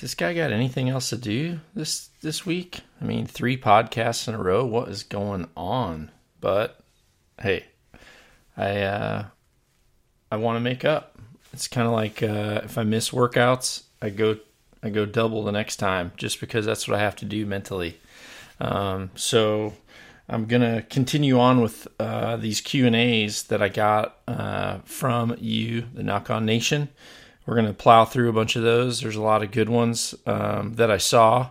this guy got anything else to do this this week? I mean, three podcasts in a row. What is going on? But hey, I uh, I want to make up. It's kind of like uh, if I miss workouts, I go I go double the next time just because that's what I have to do mentally. Um, so I'm gonna continue on with uh, these Q and A's that I got uh, from you, the Nock On Nation. We're gonna plow through a bunch of those. There's a lot of good ones um, that I saw,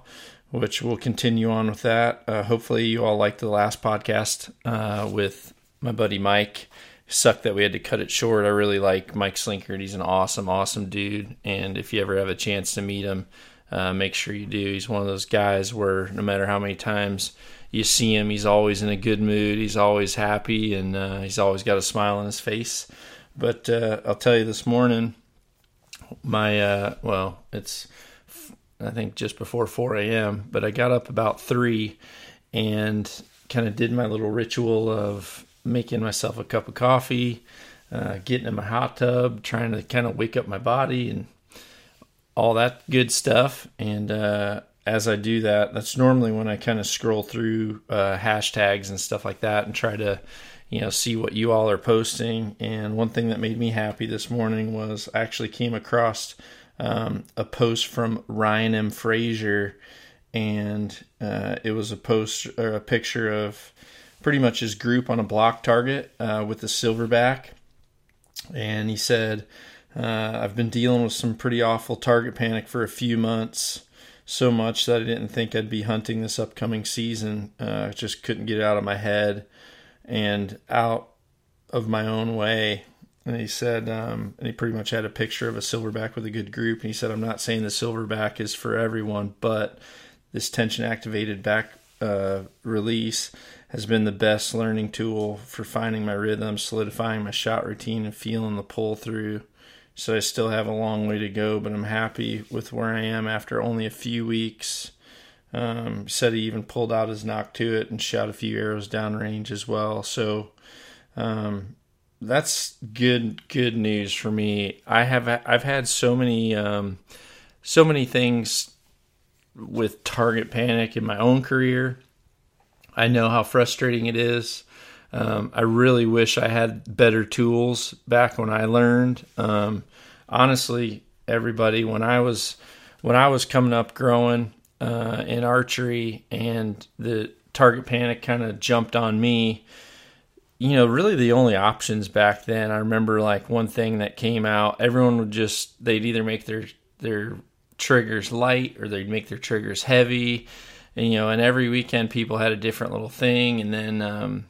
which we'll continue on with that. Uh, hopefully, you all liked the last podcast uh, with my buddy Mike. Sucked that we had to cut it short. I really like Mike Slinkard. He's an awesome, awesome dude. And if you ever have a chance to meet him, uh, make sure you do. He's one of those guys where no matter how many times you see him, he's always in a good mood. He's always happy, and uh, he's always got a smile on his face. But uh, I'll tell you this morning, my uh, well, it's I think just before 4 a.m. But I got up about three and kind of did my little ritual of making myself a cup of coffee, uh, getting in my hot tub, trying to kind of wake up my body and all that good stuff. And uh, as I do that, that's normally when I kind of scroll through uh, hashtags and stuff like that and try to, you know, see what you all are posting. And one thing that made me happy this morning was I actually came across um, a post from Ryan M. Frazier, and uh, it was a post or a picture of pretty much his group on a block target uh, with the silverback. And he said, uh, I've been dealing with some pretty awful target panic for a few months so much that I didn't think I'd be hunting this upcoming season. Uh, just couldn't get it out of my head and out of my own way. And he said, um, and he pretty much had a picture of a silverback with a good group. And he said, I'm not saying the silverback is for everyone, but this tension activated back uh, release has been the best learning tool for finding my rhythm, solidifying my shot routine, and feeling the pull through. So I still have a long way to go, but I'm happy with where I am after only a few weeks. Um, said he even pulled out his knock to it and shot a few arrows downrange as well. So um, that's good good news for me. I have I've had so many um, so many things with target panic in my own career. I know how frustrating it is. Um, I really wish I had better tools back when I learned. Um, honestly, everybody, when I was when I was coming up growing uh, in archery, and the target panic kind of jumped on me. You know, really the only options back then. I remember like one thing that came out. Everyone would just they'd either make their their triggers light or they'd make their triggers heavy. And, you know, and every weekend people had a different little thing. And then um,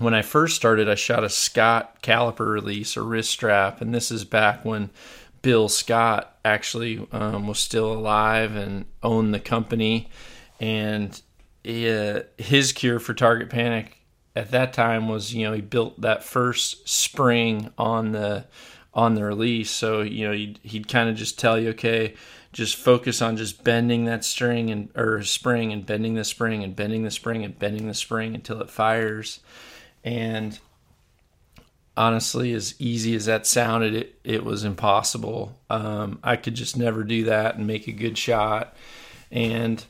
when I first started, I shot a Scott caliper release or wrist strap, and this is back when Bill Scott actually um, was still alive and owned the company. And uh, his cure for target panic at that time was, you know, he built that first spring on the on the release. So you know, he'd, he'd kind of just tell you, okay, just focus on just bending that string and or spring and bending the spring and bending the spring and bending the spring until it fires and honestly, as easy as that sounded, it, it was impossible. Um, I could just never do that and make a good shot. And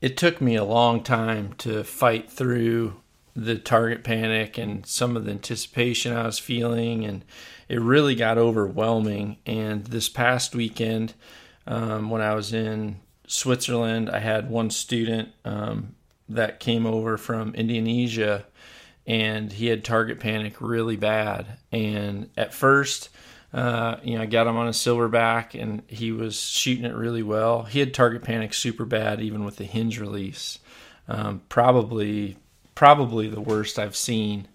it took me a long time to fight through the target panic and some of the anticipation I was feeling. And it really got overwhelming. And this past weekend, um, when I was in Switzerland, I had one student um, that came over from Indonesia and he had target panic really bad. And at first, uh, you know, I got him on a silverback and he was shooting it really well. He had target panic super bad, even with the hinge release. Um, probably, probably the worst I've seen.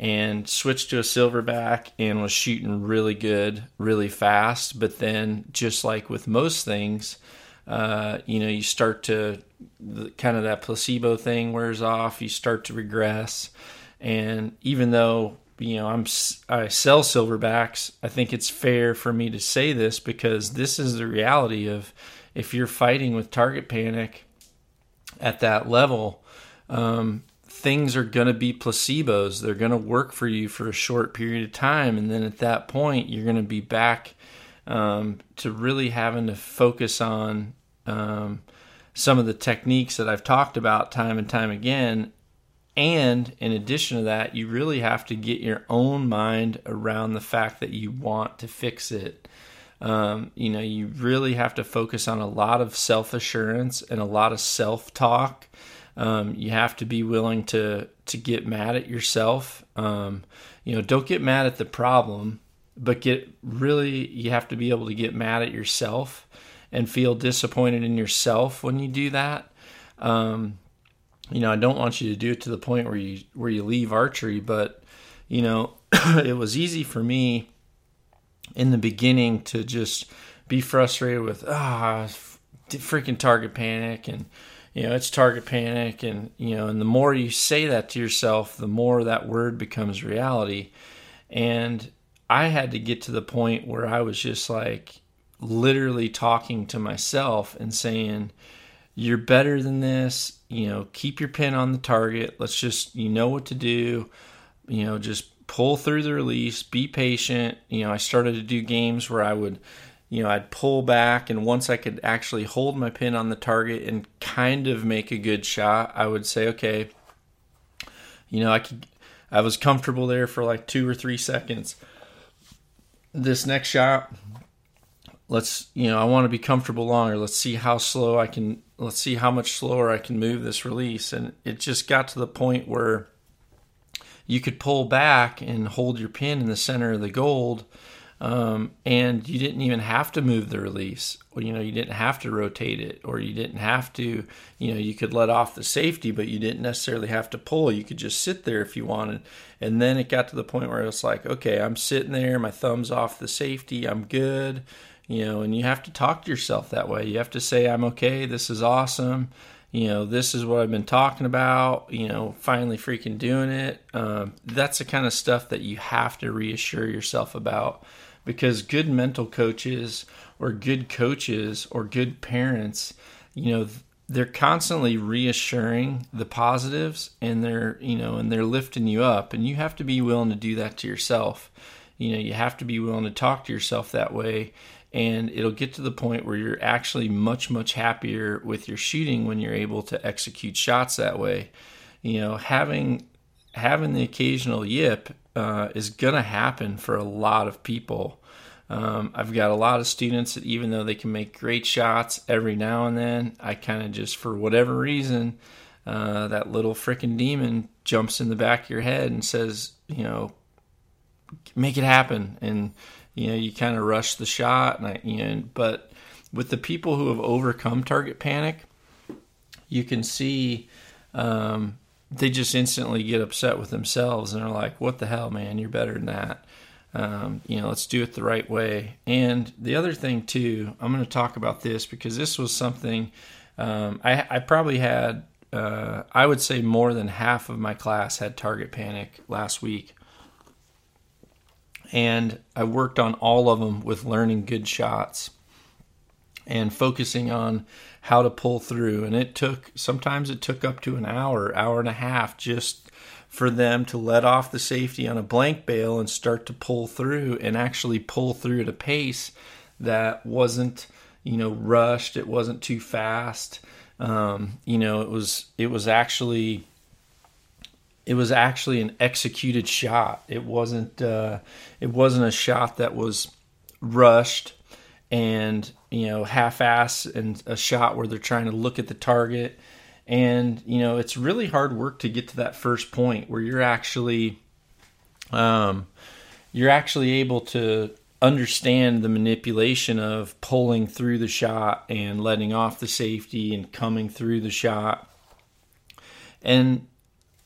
and switched to a silverback and was shooting really good, really fast. But then, just like with most things, uh, you know, you start to the, kind of that placebo thing wears off. You start to regress, and even though you know I'm I sell silverbacks, I think it's fair for me to say this because this is the reality of if you're fighting with target panic at that level. Um, things are going to be placebos. They're going to work for you for a short period of time. And then at that point, you're going to be back um, to really having to focus on um, some of the techniques that I've talked about time and time again. And in addition to that, you really have to get your own mind around the fact that you want to fix it. Um, you know, you really have to focus on a lot of self assurance and a lot of self talk. Um, you have to be willing to to get mad at yourself. Um, you know, don't get mad at the problem, but get really you have to be able to get mad at yourself and feel disappointed in yourself when you do that. Um, you know, I don't want you to do it to the point where you where you leave archery, but you know, it was easy for me in the beginning to just be frustrated with ah freaking target panic and you know it's target panic and you know and the more you say that to yourself the more that word becomes reality and i had to get to the point where i was just like literally talking to myself and saying, You're better than this. You know, keep your pin on the target. Let's just, you know what to do. You know, just pull through the release, be patient. You know, I started to do games where I would, you know, I'd pull back, and once I could actually hold my pin on the target and kind of make a good shot, I would say, okay, you know, I could, I was comfortable there for like two or three seconds. This next shot, let's you know i want to be comfortable longer let's see how slow i can let's see how much slower i can move this release. And it just got to the point where you could pull back and hold your pin in the center of the gold um, and you didn't even have to move the release. Or you know you didn't have to rotate it or you didn't have to you know you could let off the safety but you didn't necessarily have to pull. You could just sit there if you wanted. And then it got to the point where it's like okay i'm sitting there my thumbs off the safety i'm good you know, and you have to talk to yourself that way. You have to say, I'm okay, this is awesome. You know, this is what I've been talking about, you know, finally freaking doing it. Um, that's the kind of stuff that you have to reassure yourself about because good mental coaches or good coaches or good parents, you know, they're constantly reassuring the positives and they're, you know, and they're lifting you up and you have to be willing to do that to yourself. You know, you have to be willing to talk to yourself that way and it'll get to the point where you're actually much much happier with your shooting when you're able to execute shots that way. You know having having the occasional yip uh, is gonna happen for a lot of people. Um, i've got a lot of students that even though they can make great shots every now and then i kind of just for whatever reason uh, that little freaking demon jumps in the back of your head and says you know make it happen and you know, you kind of rush the shot, and I, you know, but with the people who have overcome target panic, you can see um, they just instantly get upset with themselves and are like, "What the hell, man? You're better than that." Um, you know, let's do it the right way. And the other thing too, I'm going to talk about this because this was something um, I, I, probably had. Uh, I would say more than half of my class had target panic last week and I worked on all of them with learning good shots and focusing on how to pull through. And it took sometimes it took up to an hour, hour and a half just for them to let off the safety on a blank bale and start to pull through and actually pull through at a pace that wasn't, you know, rushed. It wasn't too fast. Um, you know, it was it was actually it was actually an executed shot. It wasn't uh, it wasn't a shot that was rushed and you know half-ass and a shot where they're trying to look at the target. And you know it's really hard work to get to that first point where you're actually um, you're actually able to understand the manipulation of pulling through the shot and letting off the safety and coming through the shot. And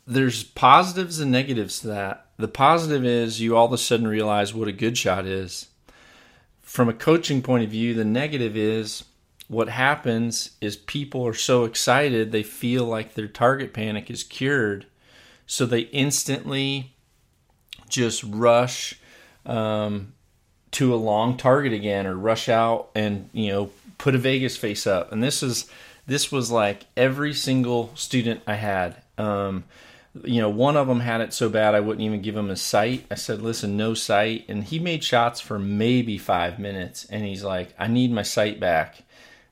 there's positives and negatives to that. the positive is you all of a sudden realize what a good shot is. From a coaching point of view, the negative is what happens is people are so excited they feel like their target panic is cured. So they instantly just rush um, to a long target again or rush out and, you know, put a Vegas face up. And this is this was like every single student I had. Um, you know, one of them had it so bad I wouldn't even give him a sight. I said, "Listen, no sight," and he made shots for maybe five minutes, and he's like, "I need my sight back,"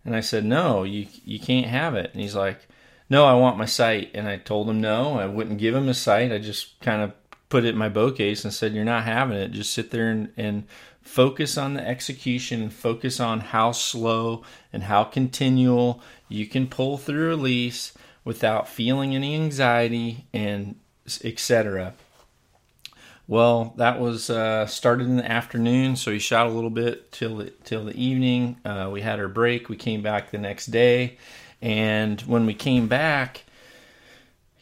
and I said, "No, you you can't have it," and he's like, "No, I want my sight," and I told him no, I wouldn't give him a sight. I just kind of put it in my bow case and said, "You're not having it. Just sit there and, and focus on the execution and focus on how slow and how continual you can pull through release without feeling any anxiety and etc. Well, that was uh, started in the afternoon, so he shot a little bit till the, till the evening. Uh, we had our break. We came back the next day, and when we came back,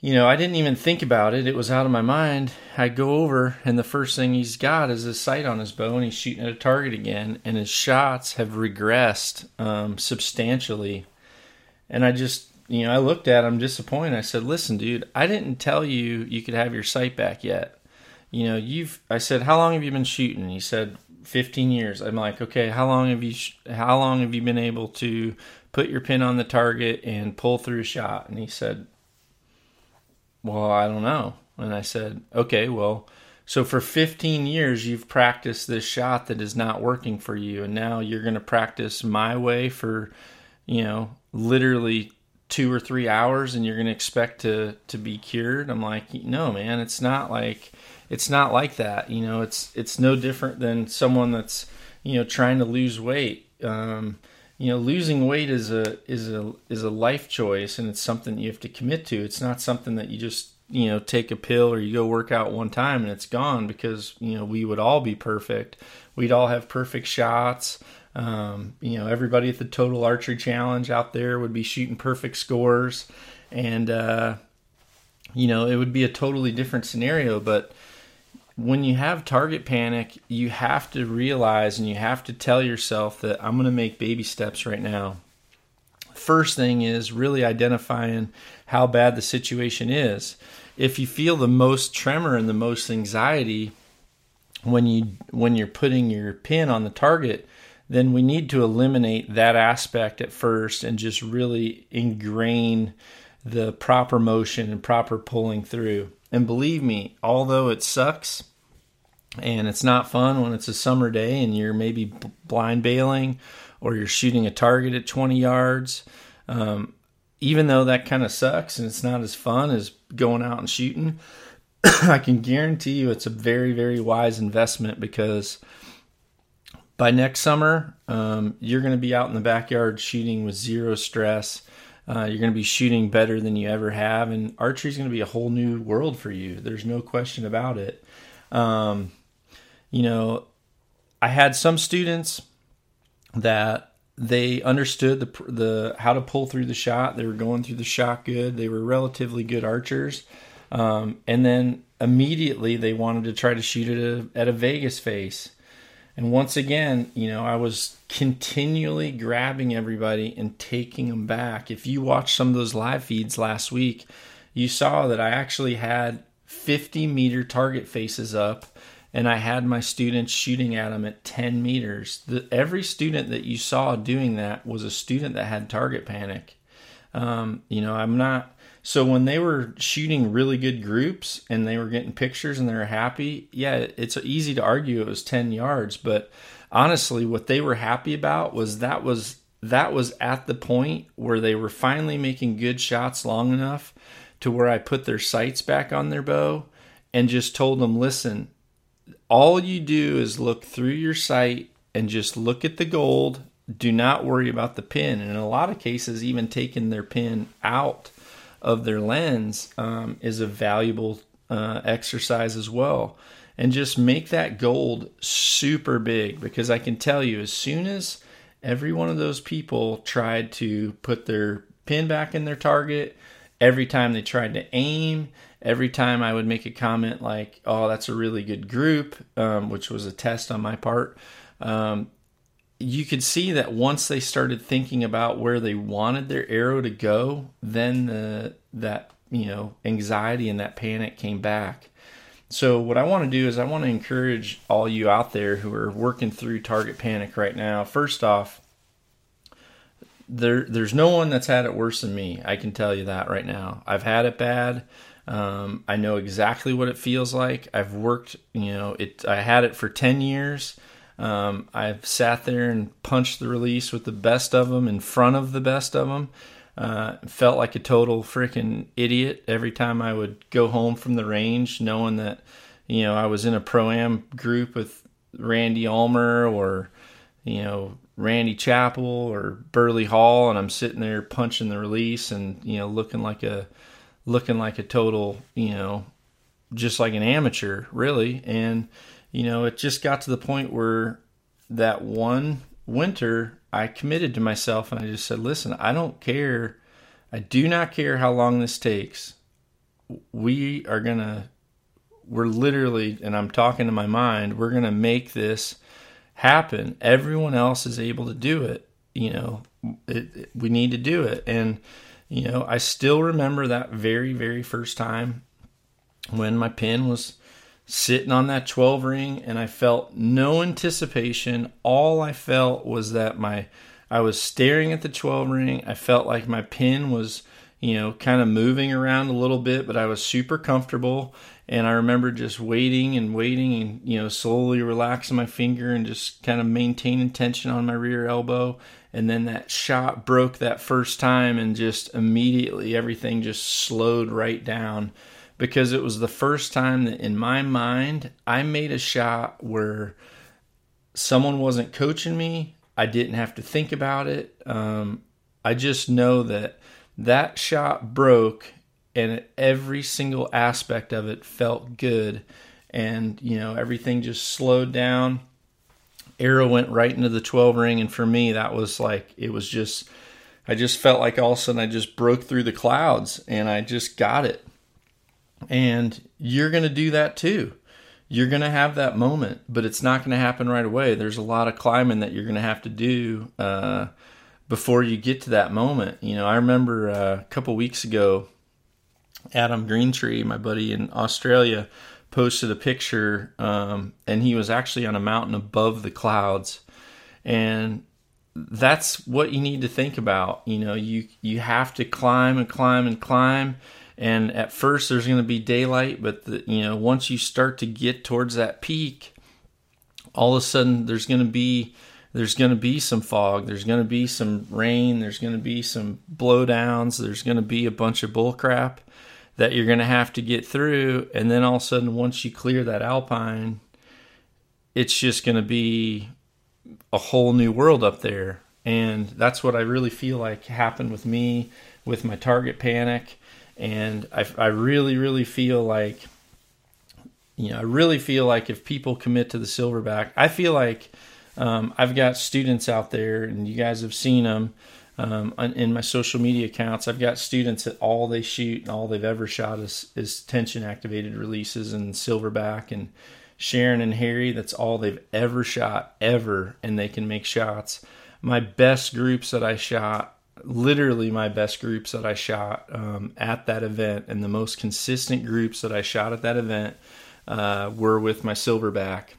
you know, I didn't even think about it. It was out of my mind. I go over, and the first thing he's got is his sight on his bow, and he's shooting at a target again, and his shots have regressed um, substantially. And I just you know, I looked at him disappointed. I said, "Listen, dude, I didn't tell you you could have your sight back yet. You know, you've." I said, "How long have you been shooting?" He said, "15 years." I'm like, "Okay, how long have you? How long have you been able to put your pin on the target and pull through a shot?" And he said, "Well, I don't know." And I said, "Okay, well." So for 15 years, you've practiced this shot that is not working for you, and now you're going to practice my way for, you know, literally two or three hours and you're going to expect to to be cured? I'm like no man it's not like it's not like that you know it's it's no different than someone that's you know trying to lose weight. Um, you know losing weight is a is a is a life choice and it's something you have to commit to. It's not something that you just you know take a pill or you go work out one time and it's gone because you know we would all be perfect. We'd all have perfect shots um, you know, everybody at the Total Archery Challenge out there would be shooting perfect scores, and uh, you know, it would be a totally different scenario. But when you have target panic, you have to realize and you have to tell yourself that I'm going to make baby steps right now. First thing is really identifying how bad the situation is. If you feel the most tremor and the most anxiety when you when you're putting your pin on the target, then we need to eliminate that aspect at first and just really ingrain the proper motion and proper pulling through. And believe me, although it sucks and it's not fun when it's a summer day and you're maybe blind bailing or you're shooting a target at 20 yards, um, even though that kind of sucks and it's not as fun as going out and shooting, I can guarantee you it's a very, very wise investment because by next summer, um, you're going to be out in the backyard shooting with zero stress. Uh, you're going to be shooting better than you ever have, and archery is going to be a whole new world for you. There's no question about it. Um, you know, I had some students that they understood the the how to pull through the shot. They were going through the shot good. They were relatively good archers, um, and then immediately they wanted to try to shoot at a at a Vegas face. And once again, you know, I was continually grabbing everybody and taking them back. If you watched some of those live feeds last week, you saw that I actually had 50 meter target faces up and I had my students shooting at them at 10 meters. The, every student that you saw doing that was a student that had target panic. Um, you know, I'm not so when they were shooting really good groups and they were getting pictures and they were happy, yeah, it's easy to argue it was 10 yards, but honestly what they were happy about was that was that was at the point where they were finally making good shots long enough to where I put their sights back on their bow and just told them, "Listen, all you do is look through your sight and just look at the gold. Do not worry about the pin." And in a lot of cases even taking their pin out of their lens um, is a valuable uh, exercise as well. And just make that gold super big because I can tell you, as soon as every one of those people tried to put their pin back in their target, every time they tried to aim, every time I would make a comment like, "Oh, that's a really good group," um, which was a test on my part. Um, you could see that once they started thinking about where they wanted their arrow to go, then the that you know anxiety and that panic came back. So what I want to do is I want to encourage all you out there who are working through target panic right now. First off, there there's no one that's had it worse than me. I can tell you that right now. I've had it bad. Um, I know exactly what it feels like. I've worked, you know, it. I had it for ten years. Um, I've sat there and punched the release with the best of them in front of the best of them. Uh, felt like a total freaking idiot every time I would go home from the range, knowing that you know I was in a pro am group with Randy Ulmer or you know Randy Chapel or Burley Hall, and I'm sitting there punching the release and you know looking like a looking like a total you know just like an amateur really, and you know it just got to the point where that one winter I committed to myself and I just said, listen, I don't care. I do not care how long this takes. We are going to, we're literally, and I'm talking to my mind, we're going to make this happen. Everyone else is able to do it. You know, it, it, we need to do it. And, you know, I still remember that very, very first time when my pin was sitting on that 12 ring and I felt no anticipation. All I felt was that my I was staring at the 12 ring. I felt like my pin was, you know, kind of moving around a little bit, but I was super comfortable and I remember just waiting and waiting and you know slowly relaxing my finger and just kind of maintaining tension on my rear elbow and then that shot broke that first time and just immediately everything just slowed right down because it was the first time that in my mind I made a shot where someone wasn't coaching me. I didn't have to think about it. Um, I just know that that shot broke and every single aspect of it felt good. And, you know, everything just slowed down. Arrow went right into the 12 ring. And for me, that was like, it was just, I just felt like all of a sudden I just broke through the clouds and I just got it. And you're going to do that too. You're going to have that moment, but it's not going to happen right away. There's a lot of climbing that you're going to have to do uh, before you get to that moment. You know, I remember uh, a couple weeks ago, Adam Greentree, my buddy in Australia, posted a picture, um, and he was actually on a mountain above the clouds. And that's what you need to think about. You know, you you have to climb and climb and climb and at first there's going to be daylight but the, you know once you start to get towards that peak all of a sudden there's going to be there's going to be some fog there's going to be some rain there's going to be some blowdowns there's going to be a bunch of bull crap that you're going to have to get through. And then all of a sudden once you clear that alpine it's just going to be a whole new world up there. And that's what i really feel like happened with me with my target panic and I, I really really feel like you know I really feel like if people commit to the silverback, I feel like um, I've got students out there, and you guys have seen them um, in my social media accounts. I've got students that all they shoot and all they've ever shot is, is tension activated releases and silverback and Sharon and Harry. That's all they've ever shot ever, and they can make shots. My best groups that I shot literally my best groups that I shot um, at that event, and the most consistent groups that I shot at that event uh, were with my silverback.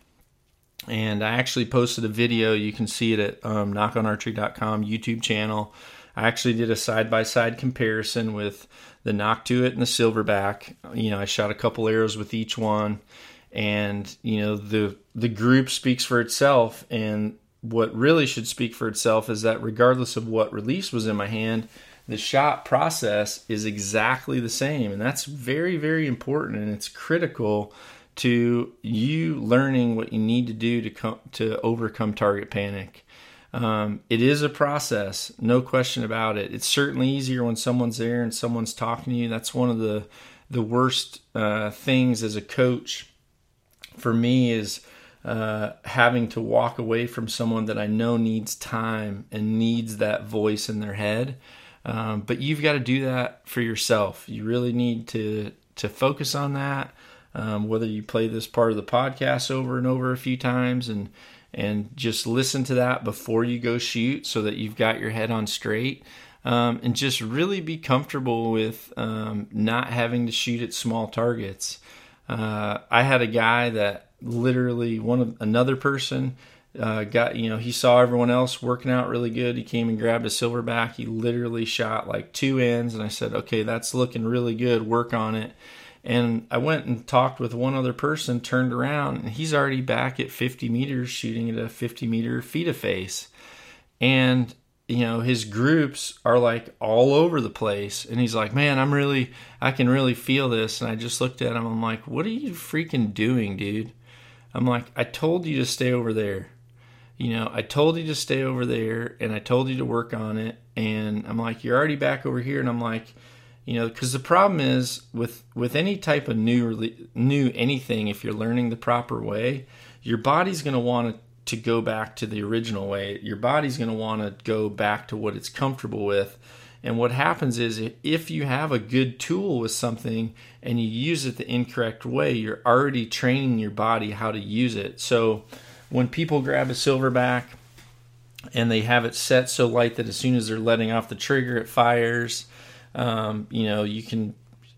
And I actually posted a video. You can see it at um, nockonarchery.com YouTube channel. I actually did a side by side comparison with the knock to Noctuit and the silverback. You know, I shot a couple arrows with each one, and you know the the group speaks for itself. And what really should speak for itself is that regardless of what release was in my hand, the shot process is exactly the same. And that's very, very important. And it's critical to you learning what you need to do to come to overcome target panic. Um, it is a process, no question about it. It's certainly easier when someone's there and someone's talking to you. That's one of the the worst uh, things as a coach for me is uh, having to walk away from someone that I know needs time and needs that voice in their head. Um, but you've got to do that for yourself. You really need to to focus on that. Um, whether you play this part of the podcast over and over a few times and and just listen to that before you go shoot so that you've got your head on straight um, and just really be comfortable with um, not having to shoot at small targets uh, i had a guy that literally one of another person uh, got you know he saw everyone else working out really good. He came and grabbed a silverback he literally shot like two ends and i said okay that's looking really good. Work on it. And i went and talked with one other person turned around and he's already back at 50 meters shooting at a 50 meter feet of face. And you know his groups are like all over the place and he's like man i'm really i can really feel this. And i just looked at him. I'm like what are you freaking doing dude i'm like i told you to stay over there you know, I told you to stay over there and I told you to work on it. And I'm like, you're already back over here. And I'm like, you know, because the problem is with with any type of new new anything, if you're learning the proper way, your body's going to want to go back to the original way. Your body's going to want to go back to what it's comfortable with. And what happens is if you have a good tool with something and you use it the incorrect way, you're already training your body how to use it. So when people grab a silverback and they have it set so light that as soon as they're letting off the trigger, it fires. Um, you know, you can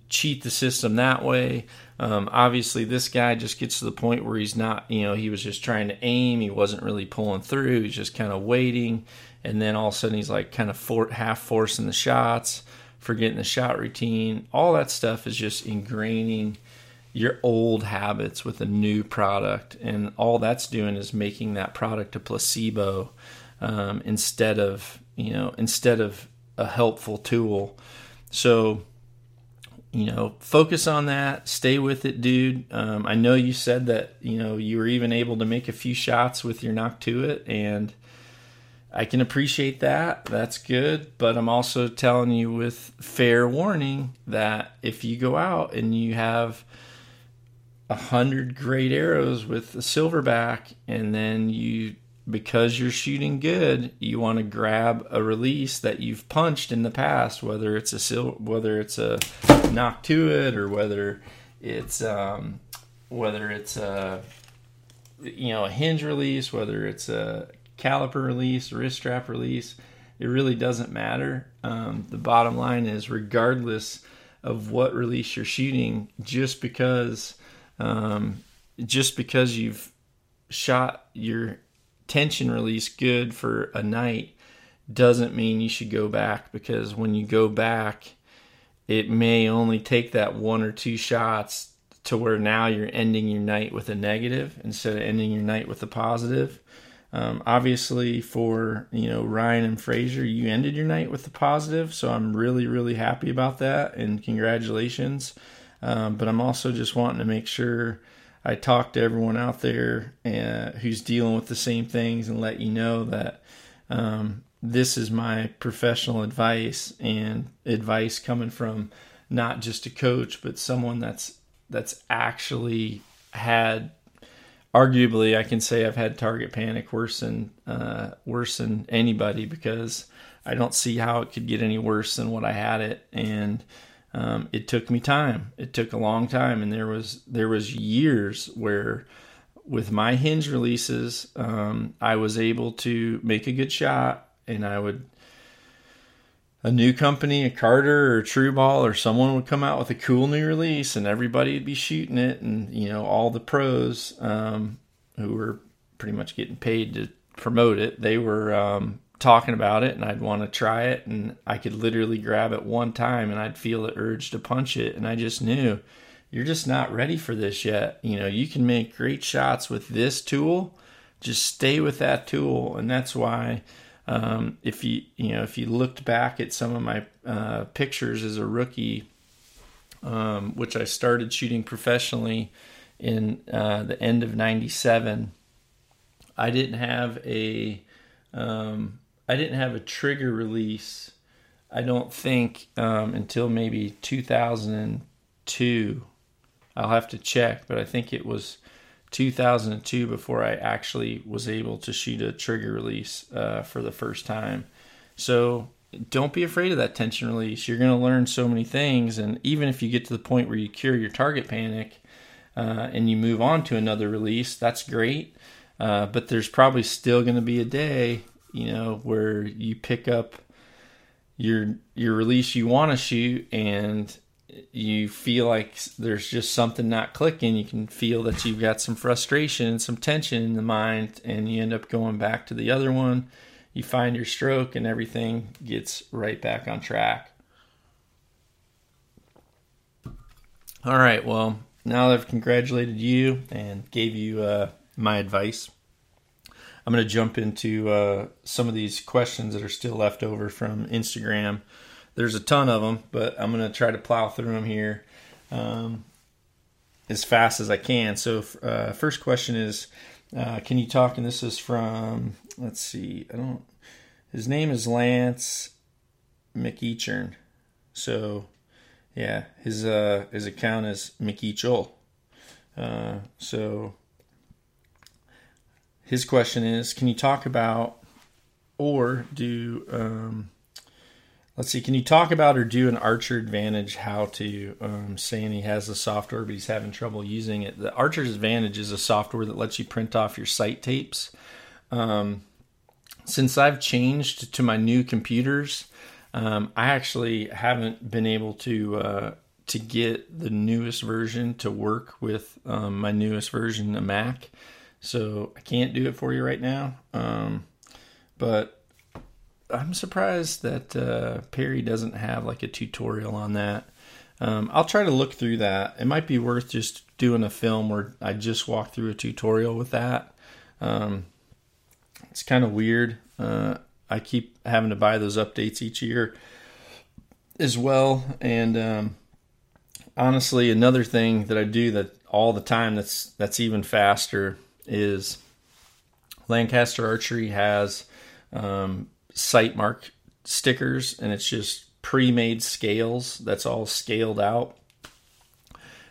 cheat the system that way. Um, obviously, this guy just gets to the point where he's not, you know, he was just trying to aim. He wasn't really pulling through. He's just kind of waiting. And then all of a sudden, he's like kind of for, half forcing the shots, forgetting the shot routine. All that stuff is just ingraining your old habits with a new product, and all that's doing is making that product a placebo um, instead of you know instead of a helpful tool. So you know focus on that stay with it dude um, i know you said that you know you were even able to make a few shots with your knock to it, and i can appreciate that. That's good. But i'm also telling you with fair warning that if you go out and you have a hundred great arrows with a silverback, and then you because you're shooting good, you want to grab a release that you've punched in the past, whether it's a sil- whether it's a Noctuit or whether it's um, whether it's a you know a hinge release, whether it's a caliper release, wrist strap release. It really doesn't matter. Um, the bottom line is, regardless of what release you're shooting, just because um, just because you've shot your tension release good for a night doesn't mean you should go back because when you go back, it may only take that one or two shots to where now you're ending your night with a negative instead of ending your night with a positive. Um, obviously, for you know Ryan and Frazier, you ended your night with the positive, so I'm really really happy about that and congratulations. Um, but I'm also just wanting to make sure I talk to everyone out there uh, who's dealing with the same things and let you know that um, this is my professional advice and advice coming from not just a coach but someone that's that's actually had arguably I can say I've had target panic worse than uh, worse than anybody because I don't see how it could get any worse than what I had it and um, it took me time. It took a long time, and there was there was years where, with my hinge releases, um, I was able to make a good shot, and I would a new company, a Carter or a TruBall or someone would come out with a cool new release, and everybody would be shooting it, and you know all the pros um, who were pretty much getting paid to promote it, they were um, talking about it and I'd want to try it and I could literally grab it one time and I'd feel the urge to punch it and I just knew you're just not ready for this yet. You know, you can make great shots with this tool. Just stay with that tool and that's why um, if you you know if you looked back at some of my uh, pictures as a rookie, um, which I started shooting professionally in uh, the end of '97, I didn't have a um, I didn't have a trigger release. I don't think um, until maybe 2002. I'll have to check, but I think it was 2002 before I actually was able to shoot a trigger release uh, for the first time. So don't be afraid of that tension release. You're going to learn so many things, and even if you get to the point where you cure your target panic uh, and you move on to another release, that's great. Uh, but there's probably still going to be a day, you know, where you pick up your your release you want to shoot and you feel like there's just something not clicking, you can feel that you've got some frustration and some tension in the mind, and you end up going back to the other one. You find your stroke, and everything gets right back on track. All right, well, now that I've congratulated you and gave you uh, my advice, I'm going to jump into uh, some of these questions that are still left over from Instagram there's a ton of them, but I'm going to try to plow through them here um, as fast as I can. So, uh, first question is uh, Can you talk? And this is from, let's see, I don't, his name is Lance McEachern. So, yeah, his uh, his account is McEachel. Uh, so, his question is Can you talk about or do um, Let's see. Can you talk about or do an Archer Advantage how to? Um, saying he has the software, but he's having trouble using it. The Archer's Advantage is a software that lets you print off your sight tapes. Um, since I've changed to my new computers, um, I actually haven't been able to uh, to get the newest version to work with um, my newest version of Mac. So I can't do it for you right now. Um, but I'm surprised that uh, Perry doesn't have like a tutorial on that. Um, I'll try to look through that. It might be worth just doing a film where I just walk through a tutorial with that. Um, it's kind of weird. Uh, I keep having to buy those updates each year as well. And um, honestly, another thing that I do that all the time that's that's even faster is Lancaster Archery has um, Sightmark stickers, and it's just pre-made scales. That's all scaled out.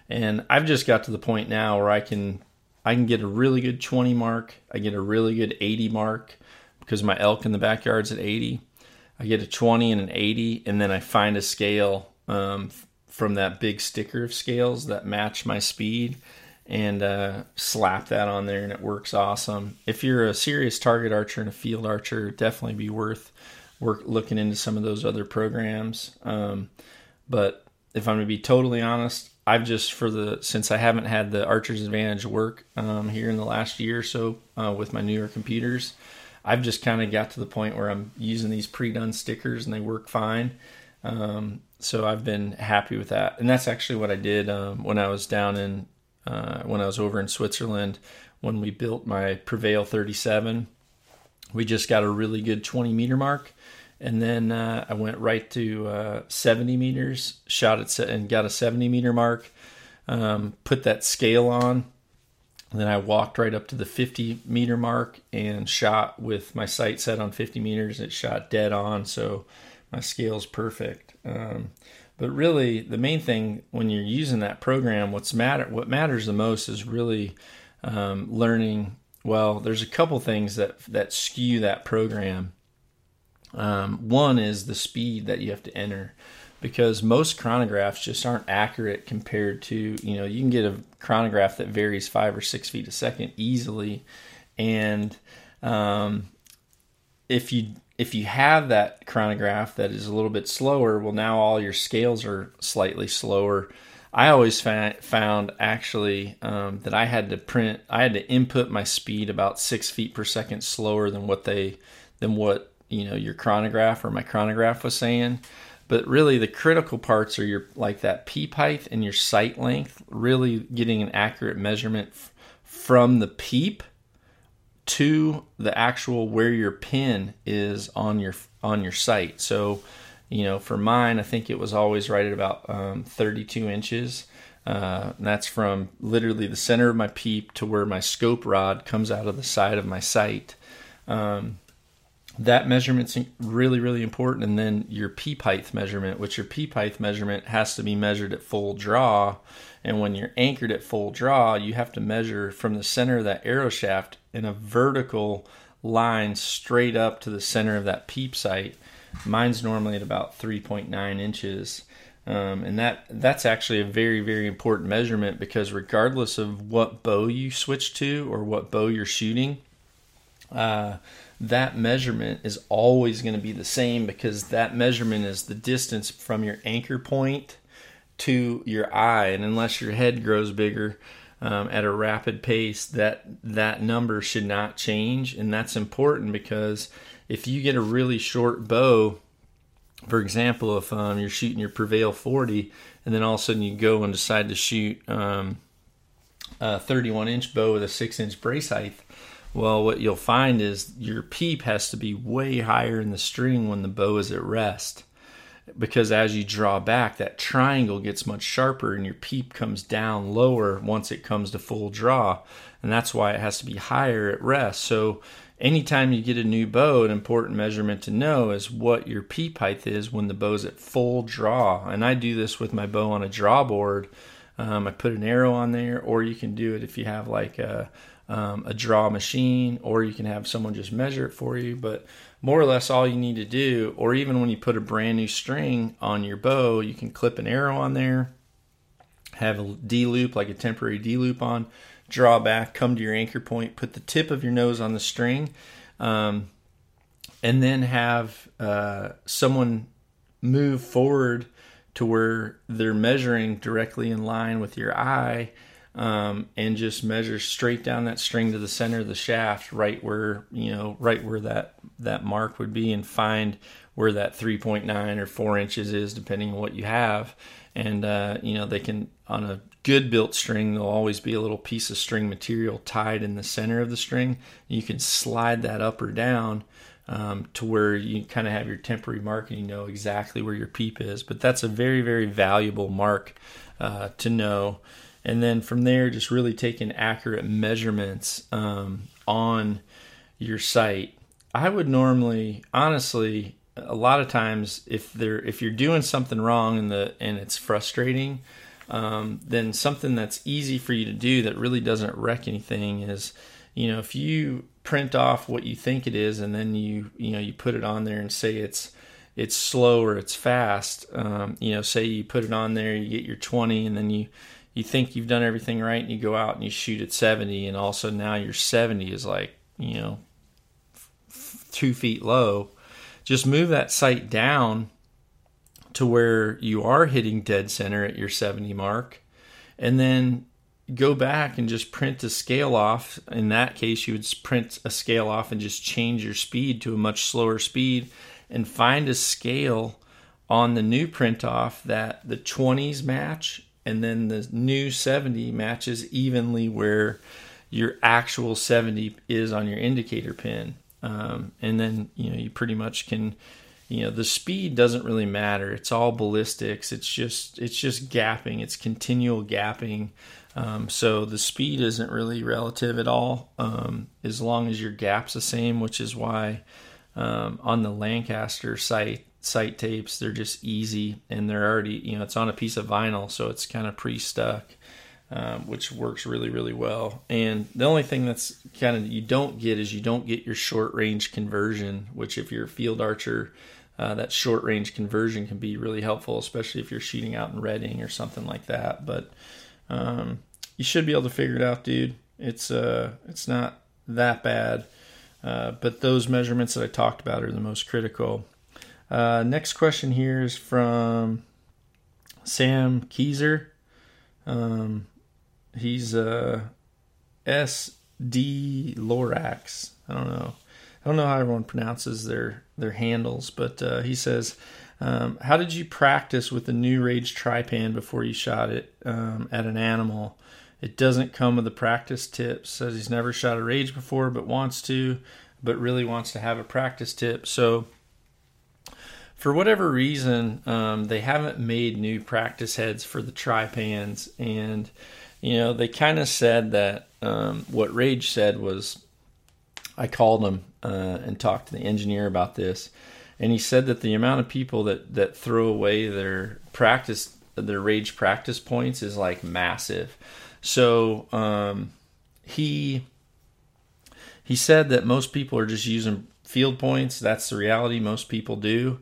And I've just got to the point now where I can I can get a really good 20 mark. I get a really good 80 mark because my elk in the backyard's at 80. I get a 20 and an 80, and then I find a scale um, from that big sticker of scales that match my speed and uh, slap that on there, and it works awesome. If you're a serious target archer and a field archer, definitely be worth work looking into some of those other programs. Um, but if I'm going to be totally honest, I've just for the since I haven't had the Archer's Advantage work um, here in the last year or so uh, with my newer computers, I've just kind of got to the point where I'm using these pre-done stickers and they work fine. Um, so I've been happy with that, and that's actually what I did um, when I was down in uh, when I was over in Switzerland when we built my Prevail 37. We just got a really good 20 meter mark. And then uh, I went right to uh, 70 meters, shot it and got a 70 meter mark. Um, put that scale on. then I walked right up to the 50 meter mark and shot with my sight set on 50 meters. It shot dead on, so my scale's perfect. Um, but really, the main thing when you're using that program, what's matter what matters the most is really um, learning. Well, there's a couple things that that skew that program. Um, one is the speed that you have to enter, because most chronographs just aren't accurate compared to you know you can get a chronograph that varies five or six feet a second easily, and um, if you if you have that chronograph that is a little bit slower, well, now all your scales are slightly slower. I always fa- found actually um, that I had to print, I had to input my speed about six feet per second slower than what they, than what you know your chronograph or my chronograph was saying. But really, the critical parts are your like that peep height and your sight length. Really getting an accurate measurement f- from the peep to the actual where your pin is on your on your sight. So, you know, for mine, I think it was always right at about um, 32 inches. Uh, that's from literally the center of my peep to where my scope rod comes out of the side of my sight. Um, that measurement's really, really important. And then your peep height measurement, which your peep height measurement has to be measured at full draw. And when you're anchored at full draw, you have to measure from the center of that arrow shaft in a vertical line straight up to the center of that peep sight. Mine's normally at about 3.9 inches. Um, and that that's actually a very very important measurement because regardless of what bow you switch to or what bow you're shooting, uh, that measurement is always going to be the same because that measurement is the distance from your anchor point to your eye, and unless your head grows bigger um, at a rapid pace, that that number should not change, and that's important because if you get a really short bow for example, if um, you're shooting your Prevail 40 and then all of a sudden you go and decide to shoot um, a 31 inch bow with a 6 inch brace height, well, what you'll find is your peep has to be way higher in the string when the bow is at rest. Because as you draw back, that triangle gets much sharper and your peep comes down lower once it comes to full draw. And that's why it has to be higher at rest. So anytime you get a new bow, an important measurement to know is what your peep height is when the bow's at full draw. And I do this with my bow on a draw board. Um, I put an arrow on there, or you can do it if you have like a, um, a draw machine, or you can have someone just measure it for you. But more or less, all you need to do, or even when you put a brand new string on your bow, you can clip an arrow on there, have a D loop, like a temporary D loop on draw back, come to your anchor point, put the tip of your nose on the string, um, and then have uh, someone move forward to where they're measuring directly in line with your eye um, and just measure straight down that string to the center of the shaft right where you know right where that that mark would be and find where that 3.9 or 4 inches is depending on what you have. And uh, you know they can on a good built string there'll always be a little piece of string material tied in the center of the string. You can slide that up or down um, to where you kind of have your temporary mark and you know exactly where your peep is. But that's a very very valuable mark uh, to know and then from there just really taking accurate measurements um, on your sight i would normally honestly a lot of times if they're if you're doing something wrong and the and it's frustrating um, then something that's easy for you to do that really doesn't wreck anything is, you know, if you print off what you think it is and then you, you know, you put it on there and say it's, it's slow or it's fast. Um, you know, say you put it on there, you get your 20 and then you, you think you've done everything right and you go out and you shoot at 70 and also now your 70 is like, you know, two feet low. Just move that sight down to where you are hitting dead center at your 70 mark and then go back and just print a scale off in that case you would print a scale off and just change your speed to a much slower speed and find a scale on the new print off that the 20s match and then the new 70 matches evenly where your actual 70 is on your indicator pin. Um, and then you know you pretty much can you know the speed doesn't really matter. It's all ballistics. It's just it's just gapping. It's continual gapping. Um, so the speed isn't really relative at all um, as long as your gap's the same which is why um, on the lancaster sight sight tapes they're just easy and they're already you know it's on a piece of vinyl so it's kind of pre-stuck um, which works really really well and the only thing that's kind of you don't get is you don't get your short range conversion which if you're a field archer uh, that short range conversion can be really helpful, especially if you're shooting out in Redding or something like that. But um, you should be able to figure it out, dude. It's uh, it's not that bad. Uh, but those measurements that I talked about are the most critical. Uh, next question here is from Sam Keyser. Um, he's uh, SD Lorax. I don't know. I don't know how everyone pronounces their their handles, but uh, he says, um, "How did you practice with the new Rage Trypan before you shot it um, at an animal? It doesn't come with the practice tips. Says he's never shot a Rage before, but wants to, but really wants to have a practice tip. So." For whatever reason, um, they haven't made new practice heads for the Trypans, and you know they kind of said that um, what Rage said was I called him uh, and talked to the engineer about this, and he said that the amount of people that that throw away their practice their rage practice points is like massive. So um, he he said that most people are just using field points. That's the reality. Most people do.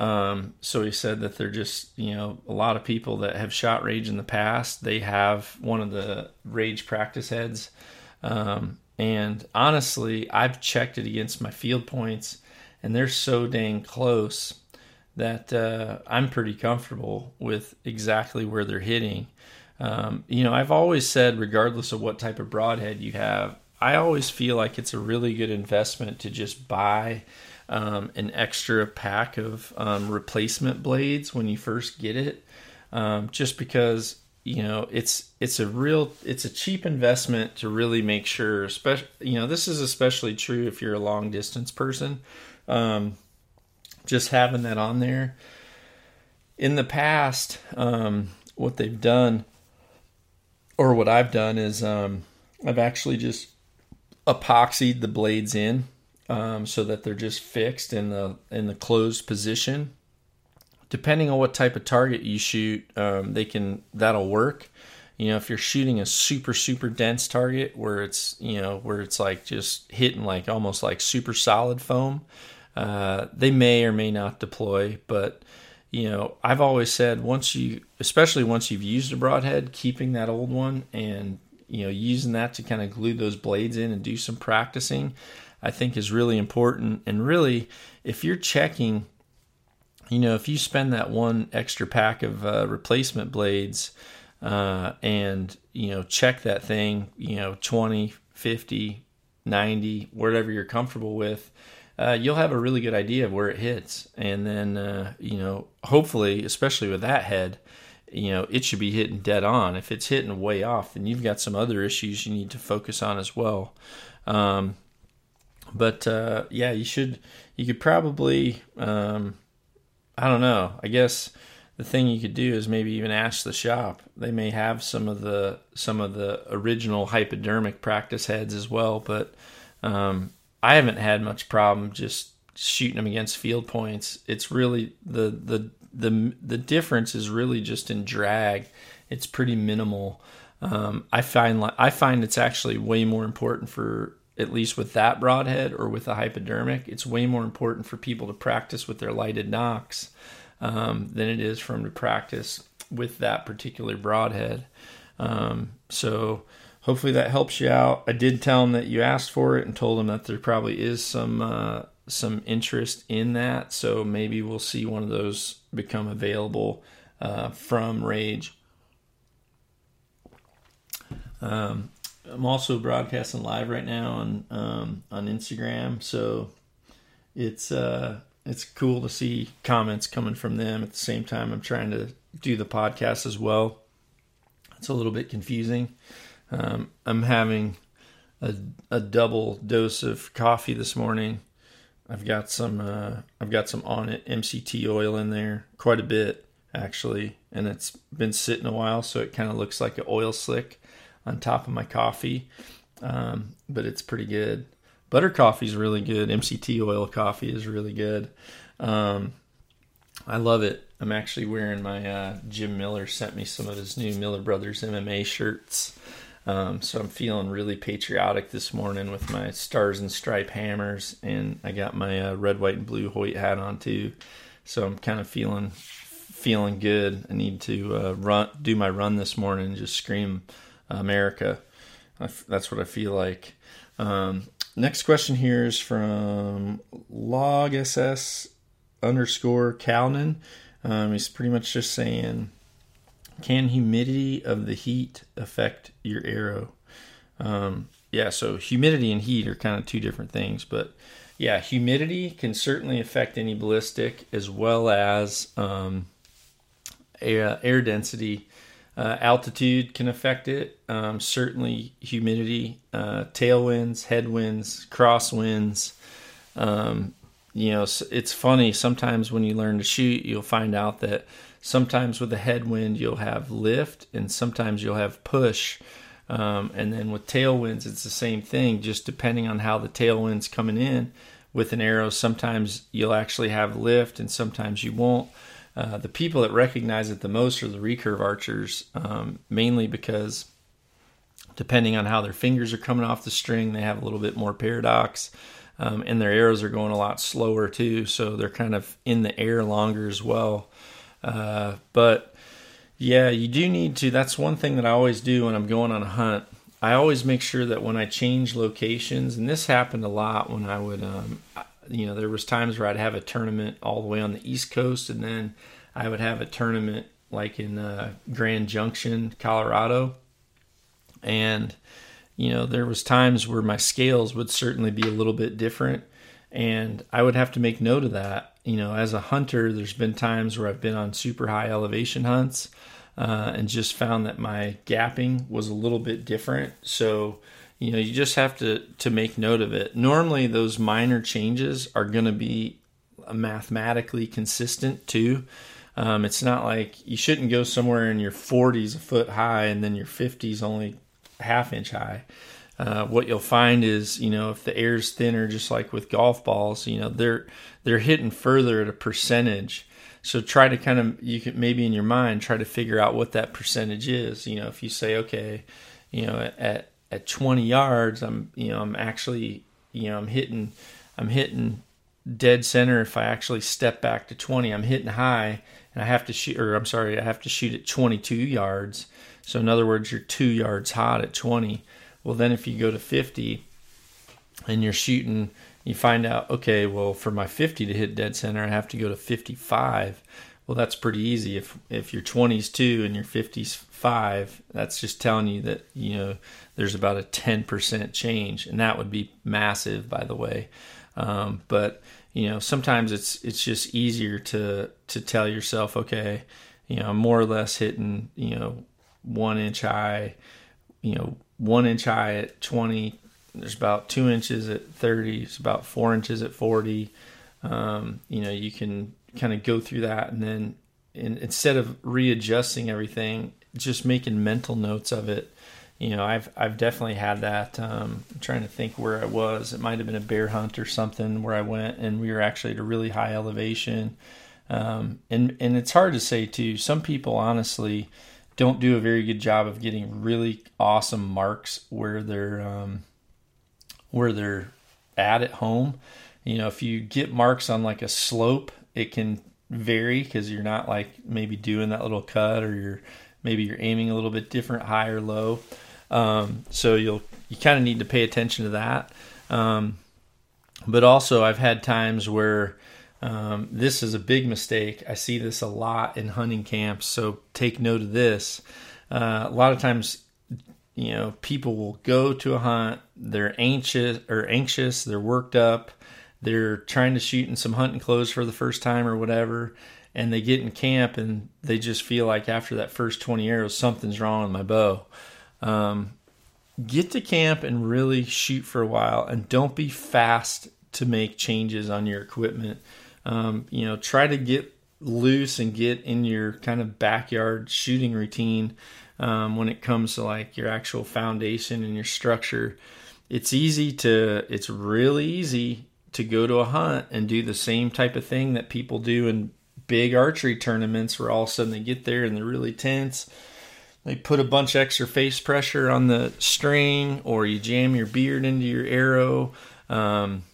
Um, so he said that they're just, you know, a lot of people that have shot rage in the past, they have one of the rage practice heads. Um, and honestly, I've checked it against my field points, and they're so dang close that uh, I'm pretty comfortable with exactly where they're hitting. Um, you know, I've always said, regardless of what type of broadhead you have, I always feel like it's a really good investment to just buy um, an extra pack of um, replacement blades when you first get it, um, just because you know it's it's a real it's a cheap investment to really make sure. Especially you know this is especially true if you're a long distance person. Um, just having that on there. In the past, um, what they've done, or what I've done, is um, I've actually just epoxied the blades in um, so that they're just fixed in the in the closed position. Depending on what type of target you shoot, um, they can that'll work. You know, if you're shooting a super super dense target where it's you know where it's like just hitting like almost like super solid foam, uh, they may or may not deploy. But you know, I've always said once you, especially once you've used a broadhead, keeping that old one and you know using that to kind of glue those blades in and do some practicing i think is really important. And really if you're checking you know if you spend that one extra pack of uh, replacement blades uh, and you know check that thing you know 20 50 90 whatever you're comfortable with uh, you'll have a really good idea of where it hits. And then uh, you know hopefully especially with that head you know it should be hitting dead on. If it's hitting way off then you've got some other issues you need to focus on as well. Um, but uh, yeah you should you could probably um, i don't know i guess the thing you could do is maybe even ask the shop they may have some of the some of the original hypodermic practice heads as well but um, i haven't had much problem just shooting them against field points it's really the the the the difference is really just in drag. It's pretty minimal. Um, I find I find it's actually way more important for at least with that broadhead or with a hypodermic. It's way more important for people to practice with their lighted nocks um, than it is for them to practice with that particular broadhead. Um, so hopefully that helps you out. I did tell them that you asked for it and told them that there probably is some uh, some interest in that. So maybe we'll see one of those become available uh, from Rage. Um, I'm also broadcasting live right now on um, on Instagram, so it's uh, it's cool to see comments coming from them. At the same time, I'm trying to do the podcast as well. It's a little bit confusing. Um, I'm having a, a double dose of coffee this morning I've got some uh, I've got some Onnit MCT oil in there, quite a bit actually, and it's been sitting a while, so it kind of looks like an oil slick on top of my coffee. Um, but it's pretty good. Butter coffee is really good. MCT oil coffee is really good. Um, I love it. I'm actually wearing my uh, Jim Miller sent me some of his new Miller Brothers MMA shirts. Um, so I'm feeling really patriotic this morning with my stars and stripe hammers, and I got my uh, red, white, and blue Hoyt hat on too. So I'm kind of feeling feeling good. I need to uh, run do my run this morning and just scream America. that's what I feel like. Um, next question here is from log ss underscore Calnan. Um, he's pretty much just saying can humidity of the heat affect your arrow? Um, yeah, so humidity and heat are kind of two different things, but yeah, humidity can certainly affect any ballistic as well as um, air, air, density. Uh, altitude can affect it. Um, certainly, humidity, uh, tailwinds, headwinds, crosswinds. Um, you know, it's funny sometimes when you learn to shoot, you'll find out that sometimes with a headwind you'll have lift and sometimes you'll have push um, and then with tailwinds it's the same thing just depending on how the tailwind's coming in with an arrow sometimes you'll actually have lift and sometimes you won't uh, the people that recognize it the most are the recurve archers um, mainly because depending on how their fingers are coming off the string they have a little bit more paradox um, and their arrows are going a lot slower too, so they're kind of in the air longer as well. Uh, but yeah, you do need to. That's one thing that I always do when I'm going on a hunt. I always make sure that when I change locations, and this happened a lot when I would, um, you know, there was times where I'd have a tournament all the way on the East Coast, and then I would have a tournament like in uh, Grand Junction, Colorado, and you know there was times where my scales would certainly be a little bit different, and I would have to make note of that. You know, as a hunter, there's been times where I've been on super high elevation hunts uh, and just found that my gapping was a little bit different. So, you know, you just have to to make note of it. Normally, those minor changes are going to be mathematically consistent too. Um, it's not like you shouldn't go somewhere in your 40s a foot high and then your 50s only half inch high. Uh, what you'll find is, you know, if the air's thinner, just like with golf balls, you know, they're they're hitting further at a percentage so try to kind of you can maybe in your mind try to figure out what that percentage is. You know, if you say okay, you know at at 20 yards, I'm you know I'm actually you know I'm hitting I'm hitting dead center. If I actually step back to 20, I'm hitting high, and I have to shoot or I'm sorry, I have to shoot at 22 yards. So in other words, you're two yards hot at 20. Well, then if you go to 50 and you're shooting you find out, okay, well, for my 50 to hit dead center, I have to go to 55. Well, that's pretty easy. If if your 20s two and your 50s five, that's just telling you that you know there's about a 10% change, and that would be massive, by the way. Um, but you know, sometimes it's it's just easier to to tell yourself, okay, you know, I'm more or less hitting, you know, one inch high, you know, one inch high at 20, there's about two inches at 30 it's about four inches at 40 um, you know you can kind of go through that and then in, instead of readjusting everything just making mental notes of it. You know i've i've definitely had that um, i'm trying to think where i was. It might have been a bear hunt or something where i went and we were actually at a really high elevation. Um, and and it's hard to say too. Some people honestly don't do a very good job of getting really awesome marks where they're um, where they're at at home. You know, if you get marks on like a slope, it can vary because you're not like maybe doing that little cut or you're maybe you're aiming a little bit different, high or low. Um, so you'll you kind of need to pay attention to that. Um, but also, I've had times where um, this is a big mistake. I see this a lot in hunting camps, so take note of this. Uh, a lot of times, you know, people will go to a hunt, they're anxious or anxious, they're worked up, they're trying to shoot in some hunting clothes for the first time or whatever, and they get in camp and they just feel like after that first 20 arrows, something's wrong with my bow. Um, get to camp and really shoot for a while and don't be fast to make changes on your equipment. Um, you know, try to get loose and get in your kind of backyard shooting routine um, when it comes to like your actual foundation and your structure. It's easy to, it's really easy to go to a hunt and do the same type of thing that people do in big archery tournaments where all of a sudden they get there and they're really tense. They put a bunch extra face pressure on the string, or you jam your beard into your arrow, um,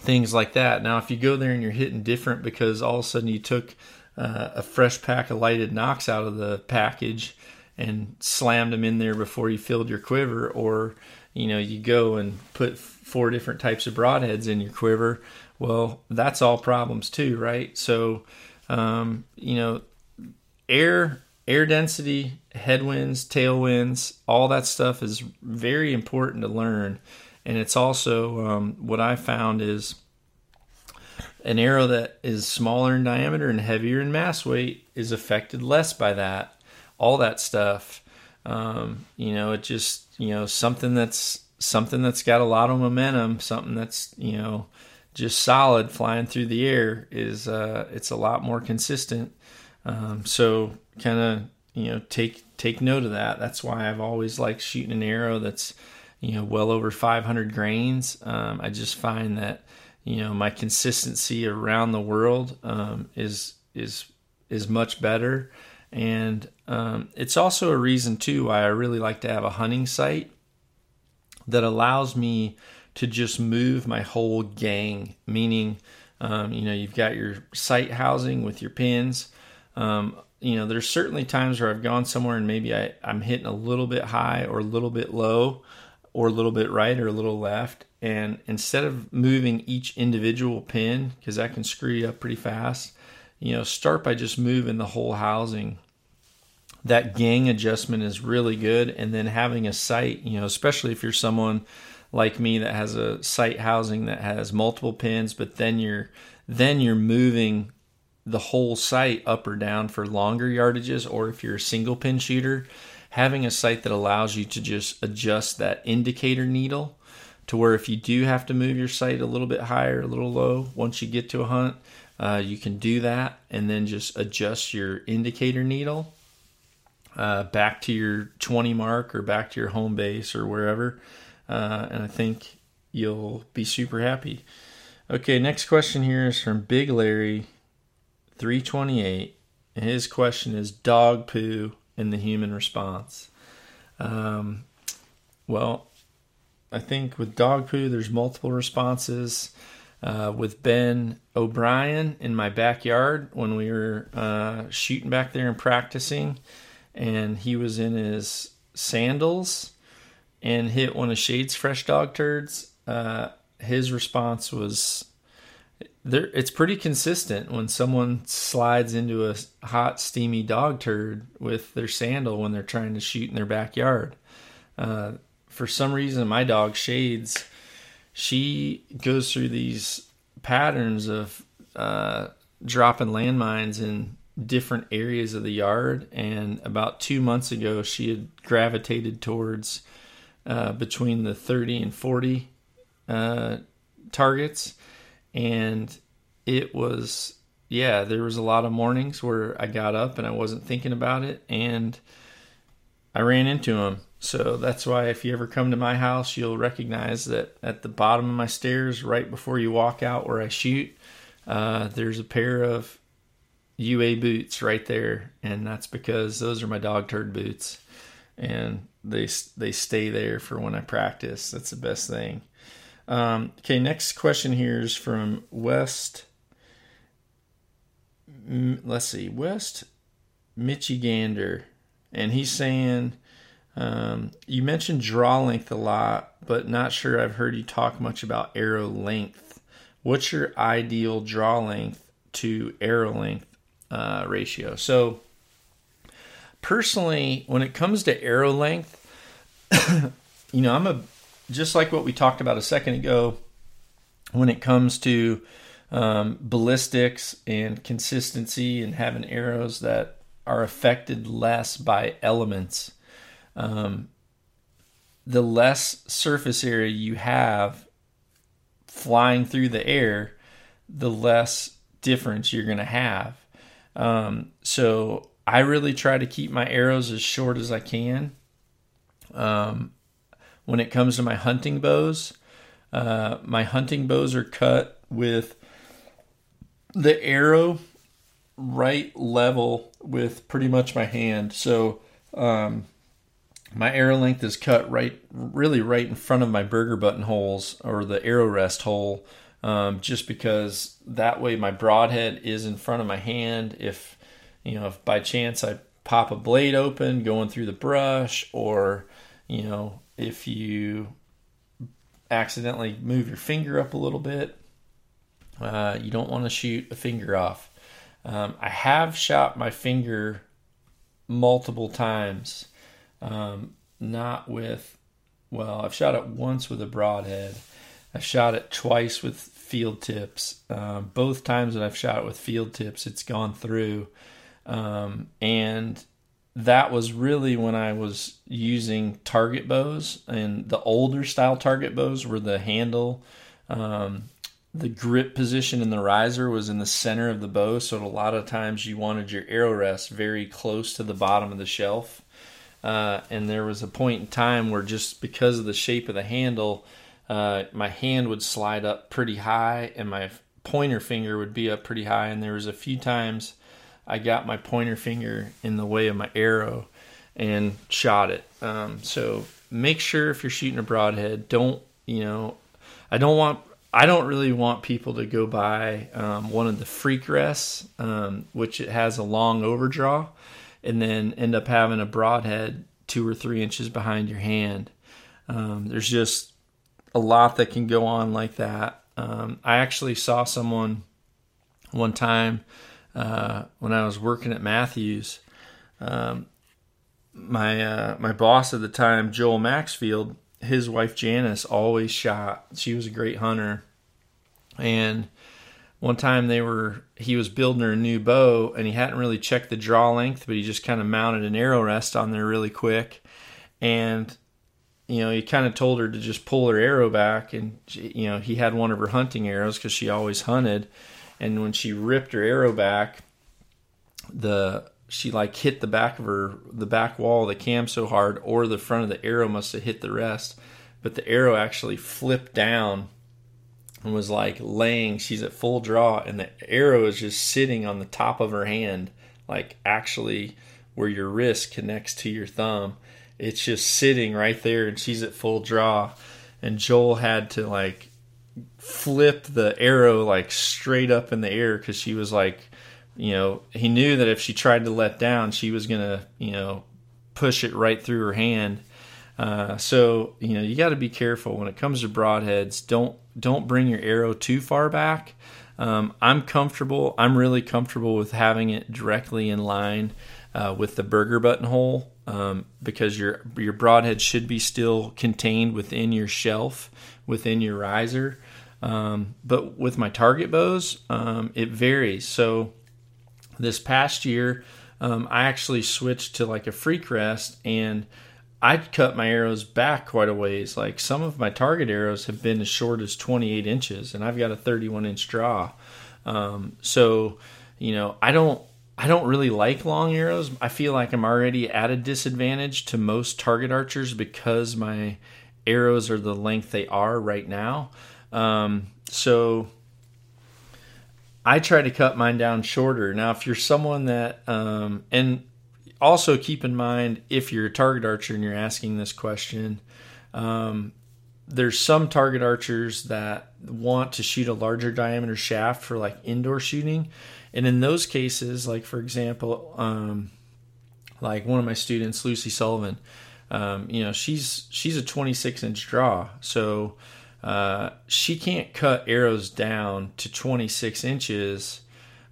things like that. Now, if you go there and you're hitting different because all of a sudden you took uh, a fresh pack of lighted nocks out of the package and slammed them in there before you filled your quiver, or you know you go and put four different types of broadheads in your quiver. Well, that's all problems too, right? So, um, you know, air air density, headwinds, tailwinds, all that stuff is very important to learn. And it's also um, what I found is an arrow that is smaller in diameter and heavier in mass weight is affected less by that all that stuff. Um, you know, it just you know something that's something that's got a lot of momentum, something that's you know just solid flying through the air is uh, it's a lot more consistent. Um, so kind of you know take take note of that. That's why I've always liked shooting an arrow that's you know well over 500 grains. Um, I just find that you know my consistency around the world um, is is is much better and um, it's also a reason, too, why I really like to have a hunting sight that allows me to just move my whole gang, meaning, um, you know, you've got your sight housing with your pins. Um, you know, there's certainly times where I've gone somewhere and maybe I, I'm hitting a little bit high or a little bit low or a little bit right or a little left. And instead of moving each individual pin, because that can screw you up pretty fast, you know, start by just moving the whole housing. That gang adjustment is really good. And then having a sight, you know, especially if you're someone like me that has a sight housing that has multiple pins, but then you're then you're moving the whole sight up or down for longer yardages, or if you're a single pin shooter, having a sight that allows you to just adjust that indicator needle to where if you do have to move your sight a little bit higher, a little low, once you get to a hunt, uh, you can do that and then just adjust your indicator needle uh, back to your 20 mark or back to your home base or wherever. Uh, and I think you'll be super happy. Okay, next question here is from Big Larry 328. And his question is dog poo and the human response. Um, well, I think with dog poo, there's multiple responses. Uh, with Ben O'Brien in my backyard when we were uh, shooting back there and practicing, and he was in his sandals and hit one of Shade's fresh dog turds. Uh, his response was there it's pretty consistent when someone slides into a hot steamy dog turd with their sandal when they're trying to shoot in their backyard uh, for some reason my dog shades she goes through these patterns of uh, dropping landmines in different areas of the yard and about two months ago she had gravitated towards uh, between the 30 and 40 uh, targets. And it was yeah there was a lot of mornings where i got up and i wasn't thinking about it and i ran into him. So that's why if you ever come to my house you'll recognize that at the bottom of my stairs right before you walk out where i shoot uh, there's a pair of ua boots right there. And that's because those are my dog turd boots and they they stay there for when i practice that's the best thing um, okay, next question here is from West. Let's see, West Michigander, and he's saying um, you mentioned draw length a lot, but not sure I've heard you talk much about arrow length. What's your ideal draw length to arrow length uh, ratio? So, personally, when it comes to arrow length, you know, I'm a just like what we talked about a second ago, when it comes to um, ballistics and consistency and having arrows that are affected less by elements, um, the less surface area you have flying through the air, the less difference you're going to have. Um, so I really try to keep my arrows as short as I can. Um, when it comes to my hunting bows. Uh, my hunting bows are cut with the arrow right level with pretty much my hand. So um, my arrow length is cut right, really right in front of my Berger button holes or the arrow rest hole, um, just because that way my broadhead is in front of my hand. If you know, if by chance I pop a blade open going through the brush, or you know, if you accidentally move your finger up a little bit, uh, you don't want to shoot a finger off. Um, I have shot my finger multiple times, um, not with, well, I've shot it once with a broadhead. I've shot it twice with field tips. Um, both times that I've shot it with field tips, it's gone through. Um, and that was really when I was using target bows, and the older style target bows were the handle, um, the grip position in the riser was in the center of the bow, so a lot of times you wanted your arrow rest very close to the bottom of the shelf. Uh, and there was a point in time where just because of the shape of the handle, uh, my hand would slide up pretty high, and my pointer finger would be up pretty high. And there was a few times I got my pointer finger in the way of my arrow and shot it. Um, so make sure if you're shooting a broadhead, don't you know, I don't want I don't really want people to go buy um, one of the freak rests, um, which it has a long overdraw, and then end up having a broadhead two or three inches behind your hand. Um, there's just a lot that can go on like that. Um, I actually saw someone one time uh, when I was working at Mathews. Um, my uh, my boss at the time, Joel Maxfield, his wife Janice always shot. She was a great hunter, and one time they were he was building her a new bow and he hadn't really checked the draw length, but he just kind of mounted an arrow rest on there really quick, and you know he kind of told her to just pull her arrow back, and you know he had one of her hunting arrows because she always hunted, and when she ripped her arrow back, the she like hit the back of her the back wall of the cam so hard or the front of the arrow must have hit the rest. But the arrow actually flipped down and was like laying she's at full draw and the arrow is just sitting on the top of her hand like actually where your wrist connects to your thumb. It's just sitting right there and she's at full draw. And joel had to like flip the arrow like straight up in the air because she was like you know, he knew that if she tried to let down, she was to, you know, push it right through her hand. Uh, so you know you got to be careful when it comes to broadheads. Don't don't bring your arrow too far back. Um, I'm comfortable. I'm really comfortable with having it directly in line uh, with the Berger buttonhole um, because your your broadhead should be still contained within your shelf, within your riser. Um, but with my target bows, um, it varies. So this past year, um, I actually switched to like a freak rest and I'd cut my arrows back quite a ways. Like some of my target arrows have been as short as 28 inches, and I've got a 31 inch draw. Um, so, you know, I don't. I don't really like long arrows. I feel like I'm already at a disadvantage to most target archers because my arrows are the length they are right now. Um, so I try to cut mine down shorter. Now, if you're someone that, um, and also keep in mind if you're a target archer and you're asking this question, um, there's some target archers that want to shoot a larger diameter shaft for like indoor shooting. And in those cases, like for example, um, like one of my students, Lucy Sullivan, um, you know, she's she's a 26 inch draw, so uh, she can't cut arrows down to 26 inches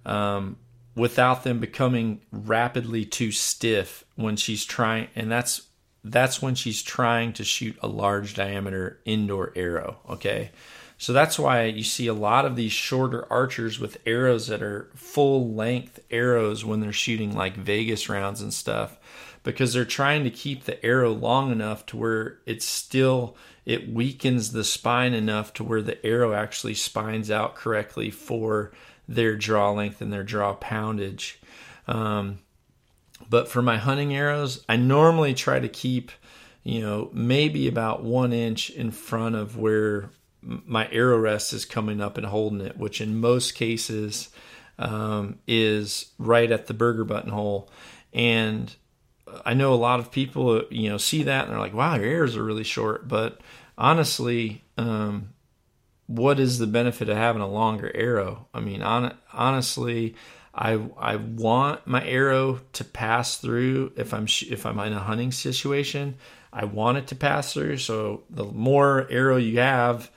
um, without them becoming rapidly too stiff when she's trying, and that's that's when she's trying to shoot a large diameter indoor arrow. Okay. So that's why you see a lot of these shorter archers with arrows that are full length arrows when they're shooting like Vegas rounds and stuff because they're trying to keep the arrow long enough to where it's still it weakens the spine enough to where the arrow actually spines out correctly for their draw length and their draw poundage. Um, but for my hunting arrows, I normally try to keep, you know, maybe about one inch in front of where my arrow rest is coming up and holding it, which in most cases um, is right at the Berger buttonhole. And I know a lot of people, you know, see that and they're like, "Wow, your arrows are really short." But honestly, um, what is the benefit of having a longer arrow? I mean, on, honestly, I I want my arrow to pass through if I'm if I'm in a hunting situation. I want it to pass through. So the more arrow you have,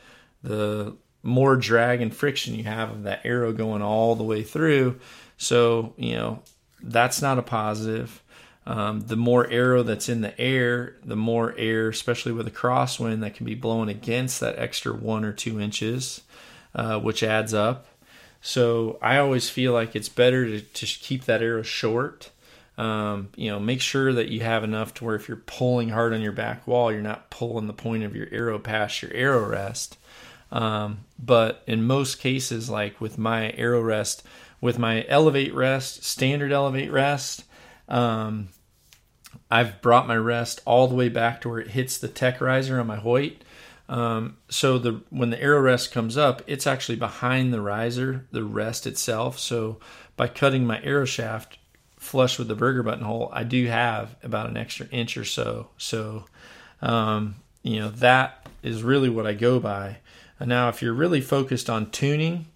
the more drag and friction you have of that arrow going all the way through. So you know that's not a positive. Um, the more arrow that's in the air, the more air, especially with a crosswind, that can be blown against that extra one or two inches, uh, which adds up. So I always feel like it's better to, to keep that arrow short. Um, you know, make sure that you have enough to where if you're pulling hard on your back wall, you're not pulling the point of your arrow past your arrow rest. Um, but in most cases, like with my arrow rest, with my elevate rest, standard elevate rest, um, I've brought my rest all the way back to where it hits the tech riser on my Hoyt. Um, so the when the arrow rest comes up, it's actually behind the riser, the rest itself. So by cutting my arrow shaft flush with the Berger buttonhole, I do have about an extra inch or so. So um, you know that is really what I go by. Now, if you're really focused on tuning,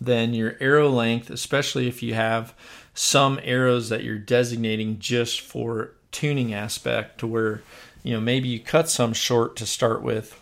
then your arrow length, especially if you have some arrows that you're designating just for tuning aspect to where you know maybe you cut some short to start with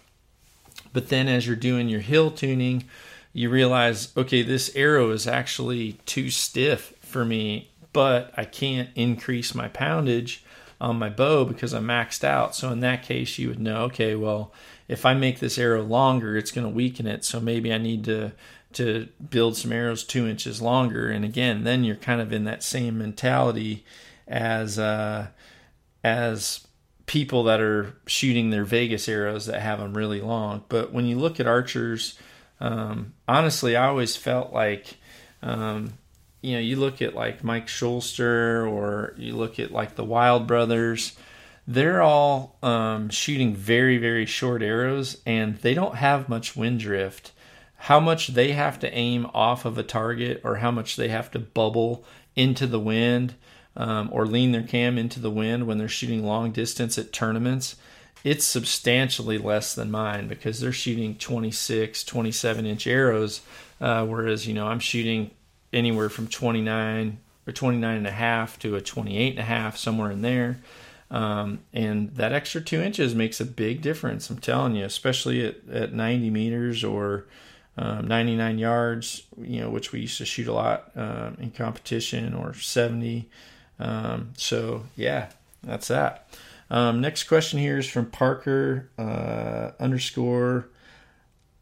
but then as you're doing your hill tuning you realize okay this arrow is actually too stiff for me but I can't increase my poundage on my bow because I'm maxed out. So in that case you would know okay well if I make this arrow longer it's going to weaken it. So maybe I need to to build some arrows two inches longer. And again then you're kind of in that same mentality as uh as people that are shooting their Vegas arrows that have them really long. But when you look at archers, um, honestly, I always felt like, um, you know, you look at like Mike Schloesser or you look at like the Wilde Brothers, they're all um, shooting very, very short arrows and they don't have much wind drift. How much they have to aim off of a target or how much they have to bubble into the wind um, or lean their cam into the wind when they're shooting long distance at tournaments, it's substantially less than mine because they're shooting 26, 27 inch arrows, uh, whereas, you know, I'm shooting anywhere from 29 or 29 and a half to a 28 and a half, somewhere in there. Um, and that extra two inches makes a big difference. I'm telling you, especially at, at 90 meters or um, 99 yards, you know, which we used to shoot a lot um, in competition, or 70. Um, so yeah, that's that. Um, next question here is from Parker uh, underscore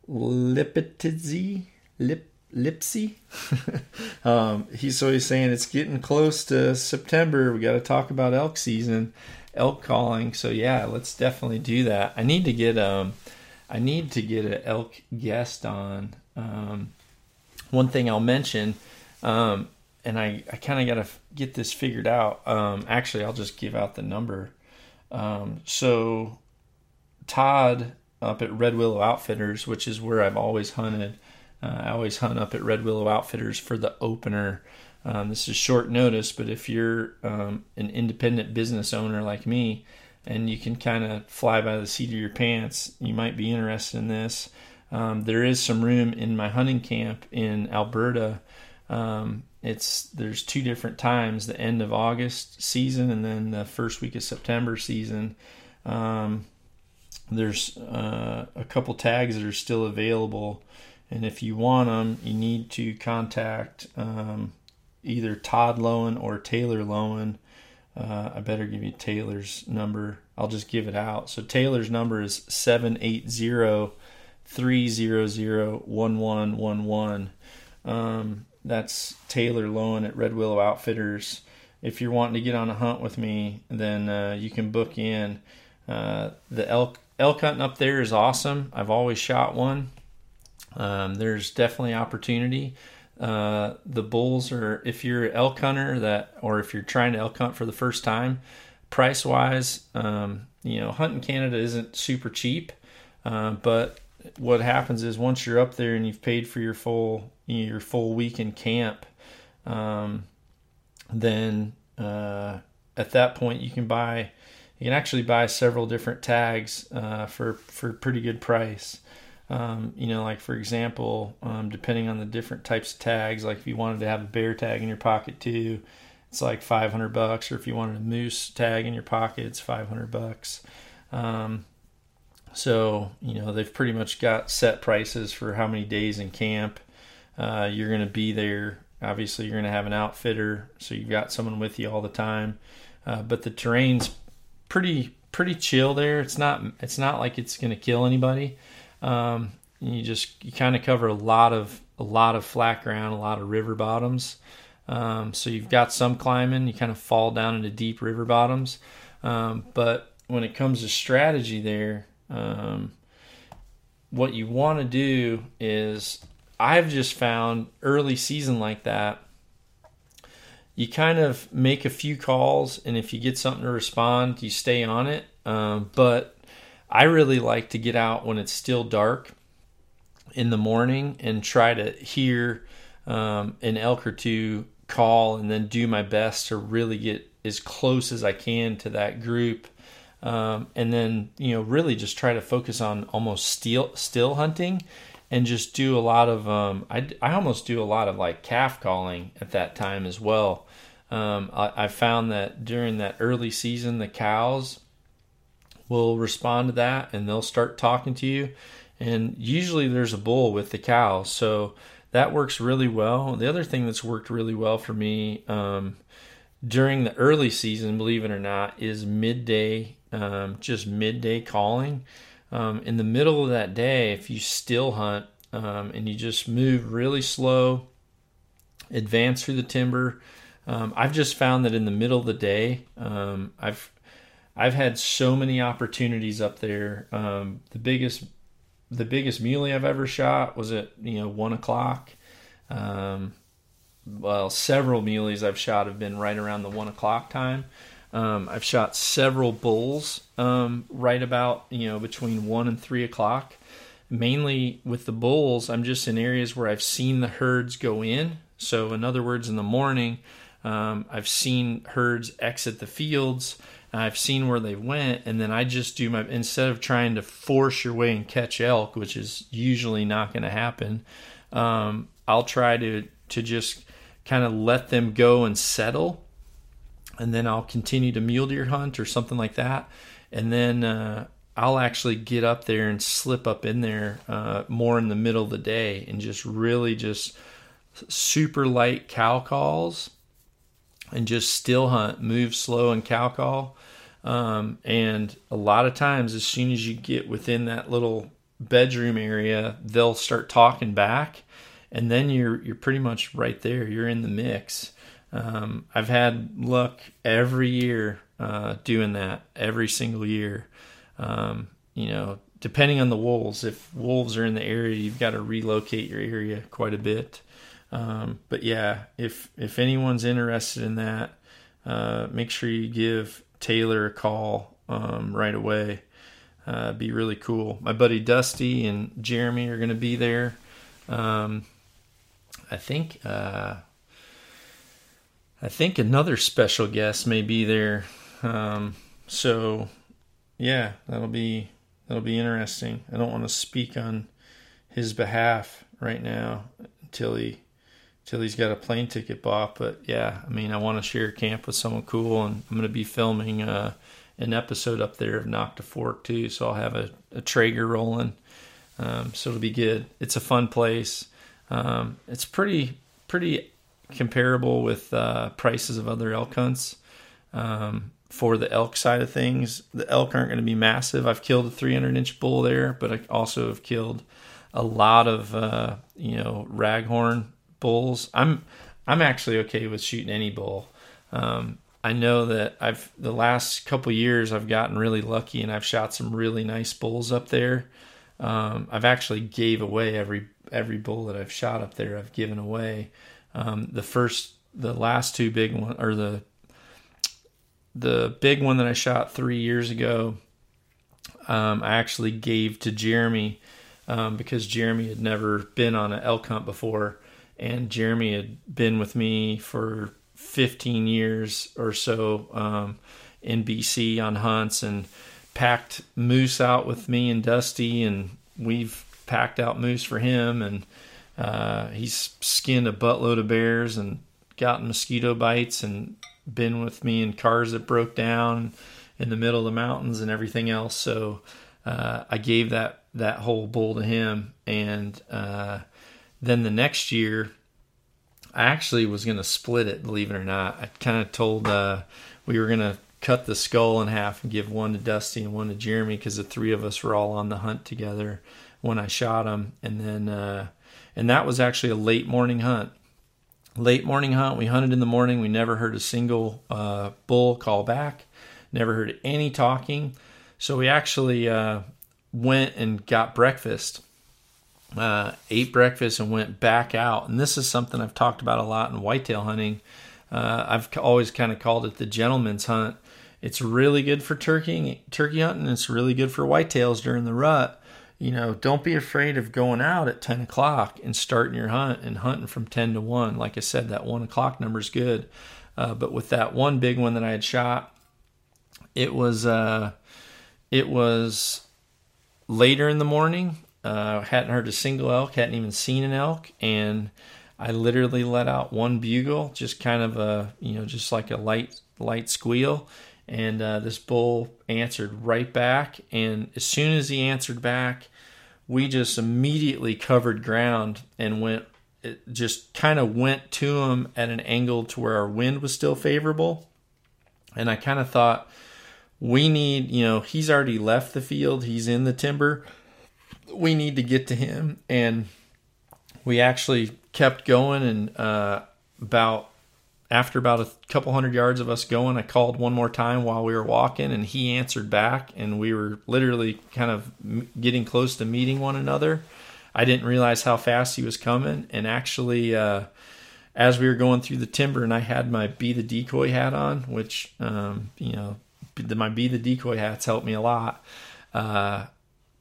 Lipitidzi Lip Lipsy. um, he's so he's saying it's getting close to September. We got to talk about elk season, elk calling. So yeah, let's definitely do that. I need to get um, I need to get an elk guest on. Um, one thing I'll mention, um, and I, I kind of got to f- get this figured out. Um, actually, I'll just give out the number. Um, so, Todd up at Red Willow Outfitters, which is where I've always hunted. Uh, I always hunt up at Red Willow Outfitters for the opener. Um, this is short notice, but if you're um, an independent business owner like me and you can kind of fly by the seat of your pants, you might be interested in this. Um, there is some room in my hunting camp in Alberta um, it's there's two different times: the end of August season and then the first week of September season. Um, there's uh, a couple tags that are still available, and if you want them, you need to contact um, either Todd Lowen or Taylor Lowen. Uh, I better give you Taylor's number. I'll just give it out. So Taylor's number is 780 300 1111. That's Taylor Lowen at Red Willow Outfitters. If you're wanting to get on a hunt with me, then uh, you can book in. Uh, the elk elk hunting up there is awesome. I've always shot one. Um, there's definitely opportunity. Uh, the bulls are if you're an elk hunter that, or if you're trying to elk hunt for the first time, price wise, um, you know, hunting Canada isn't super cheap, uh, but what happens is once you're up there and you've paid for your full your full week in camp, um, then uh, at that point you can buy you can actually buy several different tags uh, for for pretty good price. Um, you know, like for example, um, depending on the different types of tags, like if you wanted to have a bear tag in your pocket too, it's like 500 bucks, or if you wanted a moose tag in your pocket, it's 500 bucks. Um, so, you know, they've pretty much got set prices for how many days in camp uh, you're going to be there. Obviously, you're going to have an outfitter, so you've got someone with you all the time. Uh, but the terrain's pretty pretty chill there. It's not it's not like it's going to kill anybody. Um, you just you kind of cover a lot of a lot of flat ground, a lot of river bottoms. Um, so you've got some climbing. You kind of fall down into deep river bottoms. Um, but when it comes to strategy, there, um, what you want to do is I've just found early season like that, you kind of make a few calls, and if you get something to respond, you stay on it. Um, but I really like to get out when it's still dark in the morning and try to hear um, an elk or two call, and then do my best to really get as close as I can to that group um, and then you know really just try to focus on almost still still hunting and just do a lot of um, I, I almost do a lot of like calf calling at that time as well. Um, I, I found that during that early season the cows will respond to that and they'll start talking to you. And usually there's a bull with the cows so that works really well. The other thing that's worked really well for me um, during the early season believe it or not is midday um, just midday calling. Um, in the middle of that day, if you still hunt um, and you just move really slow, advance through the timber, um, I've just found that in the middle of the day, um, I've I've had so many opportunities up there. Um, the biggest the biggest muley I've ever shot was at you know one o'clock. well, several muleys I've shot have been right around the one o'clock time. Um, I've shot several bulls um, right about you know between one and three o'clock. Mainly with the bulls, I'm just in areas where I've seen the herds go in. So in other words, in the morning, um, I've seen herds exit the fields. I've seen where they went, and then I just do my instead of trying to force your way and catch elk, which is usually not going to happen. Um, I'll try to to just kind of let them go and settle and then I'll continue to mule deer hunt or something like that. And then uh, I'll actually get up there and slip up in there uh, more in the middle of the day and just really just super light cow calls and just still hunt, move slow and cow call. Um, and a lot of times, as soon as you get within that little bedroom area, they'll start talking back, and then you're you're pretty much right there. You're in the mix. Um, I've had luck every year uh, doing that every single year. Um, you know, depending on the wolves, if wolves are in the area, you've got to relocate your area quite a bit. Um, but yeah, if if anyone's interested in that, uh, make sure you give Taylor a call um, right away. Uh, be really cool. My buddy Dusty and Jeremy are going to be there. Um, I think uh, I think another special guest may be there. Um, so yeah, that'll be that'll be interesting. I don't want to speak on his behalf right now until he until he's got a plane ticket bought. But yeah, I mean, I want to share camp with someone cool, and I'm going to be filming uh, an episode up there of Nock to Fork too. So I'll have a, a Traeger rolling. Um, so it'll be good. It's a fun place. Um, it's pretty pretty comparable with uh, prices of other elk hunts. Um, for the elk side of things, the elk aren't going to be massive. I've killed a 300 inch bull there, but I also have killed a lot of uh, you know raghorn bulls. I'm I'm actually okay with shooting any bull. Um, I know that I've the last couple years I've gotten really lucky and I've shot some really nice bulls up there. Um, I've actually gave away every every bull that I've shot up there. I've given away. Um, the first, the last two big one, or the the big one that I shot three years ago, um, I actually gave to Jeremy um, because Jeremy had never been on an elk hunt before, and Jeremy had been with me for 15 years or so um, in BC on hunts and packed moose out with me and Dusty, and we've packed out moose for him. And uh, he's skinned a buttload of bears and gotten mosquito bites and been with me in cars that broke down in the middle of the mountains and everything else. So uh, I gave that that whole bull to him, and uh, then the next year, I actually was going to split it. Believe it or not, I kind of told uh, we were going to cut the skull in half and give one to Dusty and one to Jeremy because the three of us were all on the hunt together when I shot him, and then uh, and that was actually a late morning hunt. Late morning hunt. We hunted in the morning. We never heard a single uh, bull call back. Never heard any talking. So we actually uh, went and got breakfast. Uh, ate breakfast and went back out. And this is something I've talked about a lot in whitetail hunting. Uh, I've always kind of called it the gentleman's hunt. It's really good for turkey turkey hunting. It's really good for whitetails during the rut you know, don't be afraid of going out at 10 o'clock and starting your hunt and hunting from 10 to 1. Like I said, that 1 o'clock number is good. Uh, but with that one big one that I had shot, it was uh, it was later in the morning. Uh, hadn't heard a single elk, hadn't even seen an elk, and I literally let out one bugle, just kind of a you know just like a light light squeal, and uh, this bull answered right back. And as soon as he answered back, we just immediately covered ground and went it just kind of went to him at an angle to where our wind was still favorable. And I kind of thought, we need, you know, he's already left the field, he's in the timber. We need to get to him. And we actually kept going. And uh, about after about a couple hundred yards of us going, I called one more time while we were walking, and he answered back. And we were literally kind of getting close to meeting one another. I didn't realize how fast he was coming, and actually, uh, as we were going through the timber, and I had my be the decoy hat on, which um, you know, my be the decoy hats helped me a lot. Uh,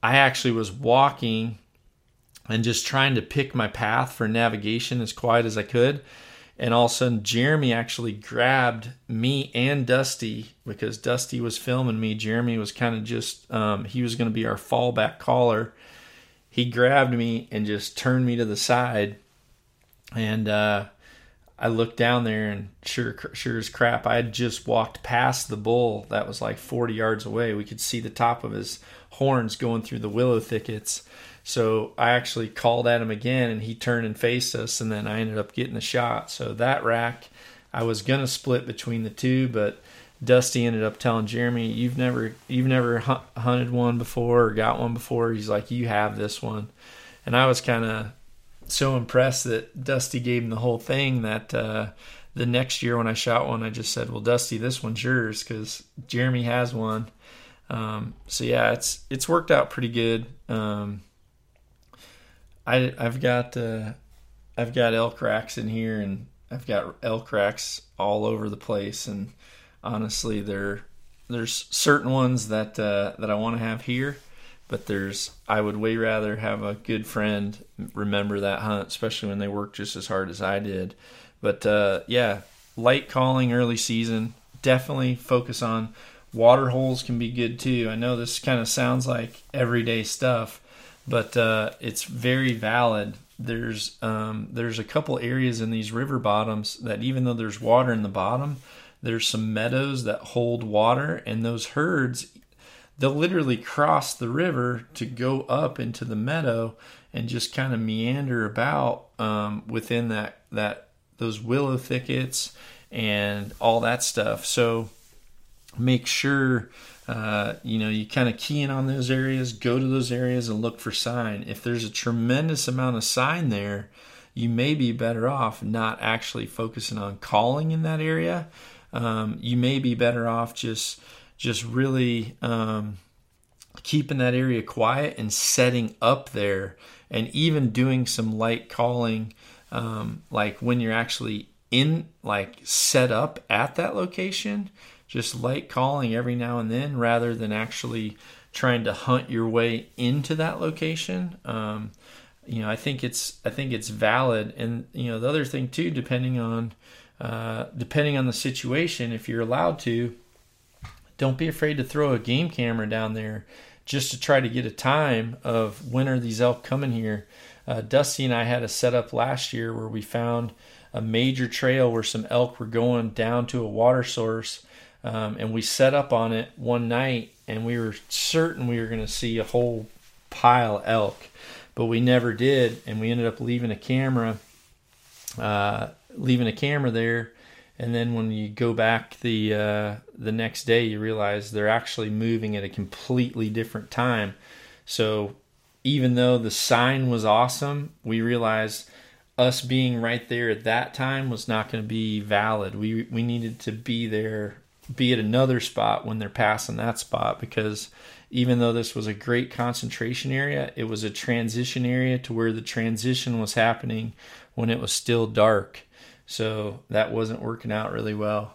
I actually was walking and just trying to pick my path for navigation as quiet as I could. And all of a sudden, Jeremy actually grabbed me and Dusty because Dusty was filming me. Jeremy was kind of just, um, he was going to be our fallback caller. He grabbed me and just turned me to the side. And uh, I looked down there and sure sure as crap I had just walked past the bull that was like 40 yards away. We could see the top of his horns going through the willow thickets so I actually called at him again and he turned and faced us and then I ended up getting the shot so that rack I was gonna split between the two but Dusty ended up telling Jeremy, "You've never you've never hunted one before or got one before." He's like, "You have this one," and I was kind of so impressed that Dusty gave him the whole thing that uh, the next year when I shot one, I just said, "Well, Dusty, this one's yours because Jeremy has one." Um, so yeah, it's it's worked out pretty good. Um, I I've got uh, I've got elk racks in here, and I've got elk racks all over the place, and honestly, there there's certain ones that uh, that I want to have here, but there's I would way rather have a good friend remember that hunt, especially when they work just as hard as I did. But uh, yeah, light calling early season. Definitely focus on water holes can be good too. I know this kind of sounds like everyday stuff, but uh, it's very valid. There's um, there's a couple areas in these river bottoms that even though there's water in the bottom, there's some meadows that hold water, and those herds, they'll literally cross the river to go up into the meadow and just kind of meander about um, within that that those willow thickets and all that stuff. So make sure uh, you know you kind of key in on those areas, go to those areas and look for sign. If there's a tremendous amount of sign there, you may be better off not actually focusing on calling in that area um, you may be better off just just really um, keeping that area quiet and setting up there, and even doing some light calling, um, like when you're actually in like set up at that location. Just light calling every now and then, rather than actually trying to hunt your way into that location. Um, you know, I think it's I think it's valid, and you know the other thing too, depending on uh, depending on the situation, if you're allowed to, don't be afraid to throw a game camera down there just to try to get a time of when are these elk coming here. Uh, Dusty and I had a setup last year where we found a major trail where some elk were going down to a water source. Um, and we set up on it one night and we were certain we were going to see a whole pile elk, but we never did. And we ended up leaving a camera uh, leaving a camera there, and then when you go back the uh, the next day, you realize they're actually moving at a completely different time. So even though the sign was awesome, we realized us being right there at that time was not going to be valid. We we needed to be there, be at another spot when they're passing that spot because even though this was a great concentration area, it was a transition area to where the transition was happening when it was still dark. So that wasn't working out really well.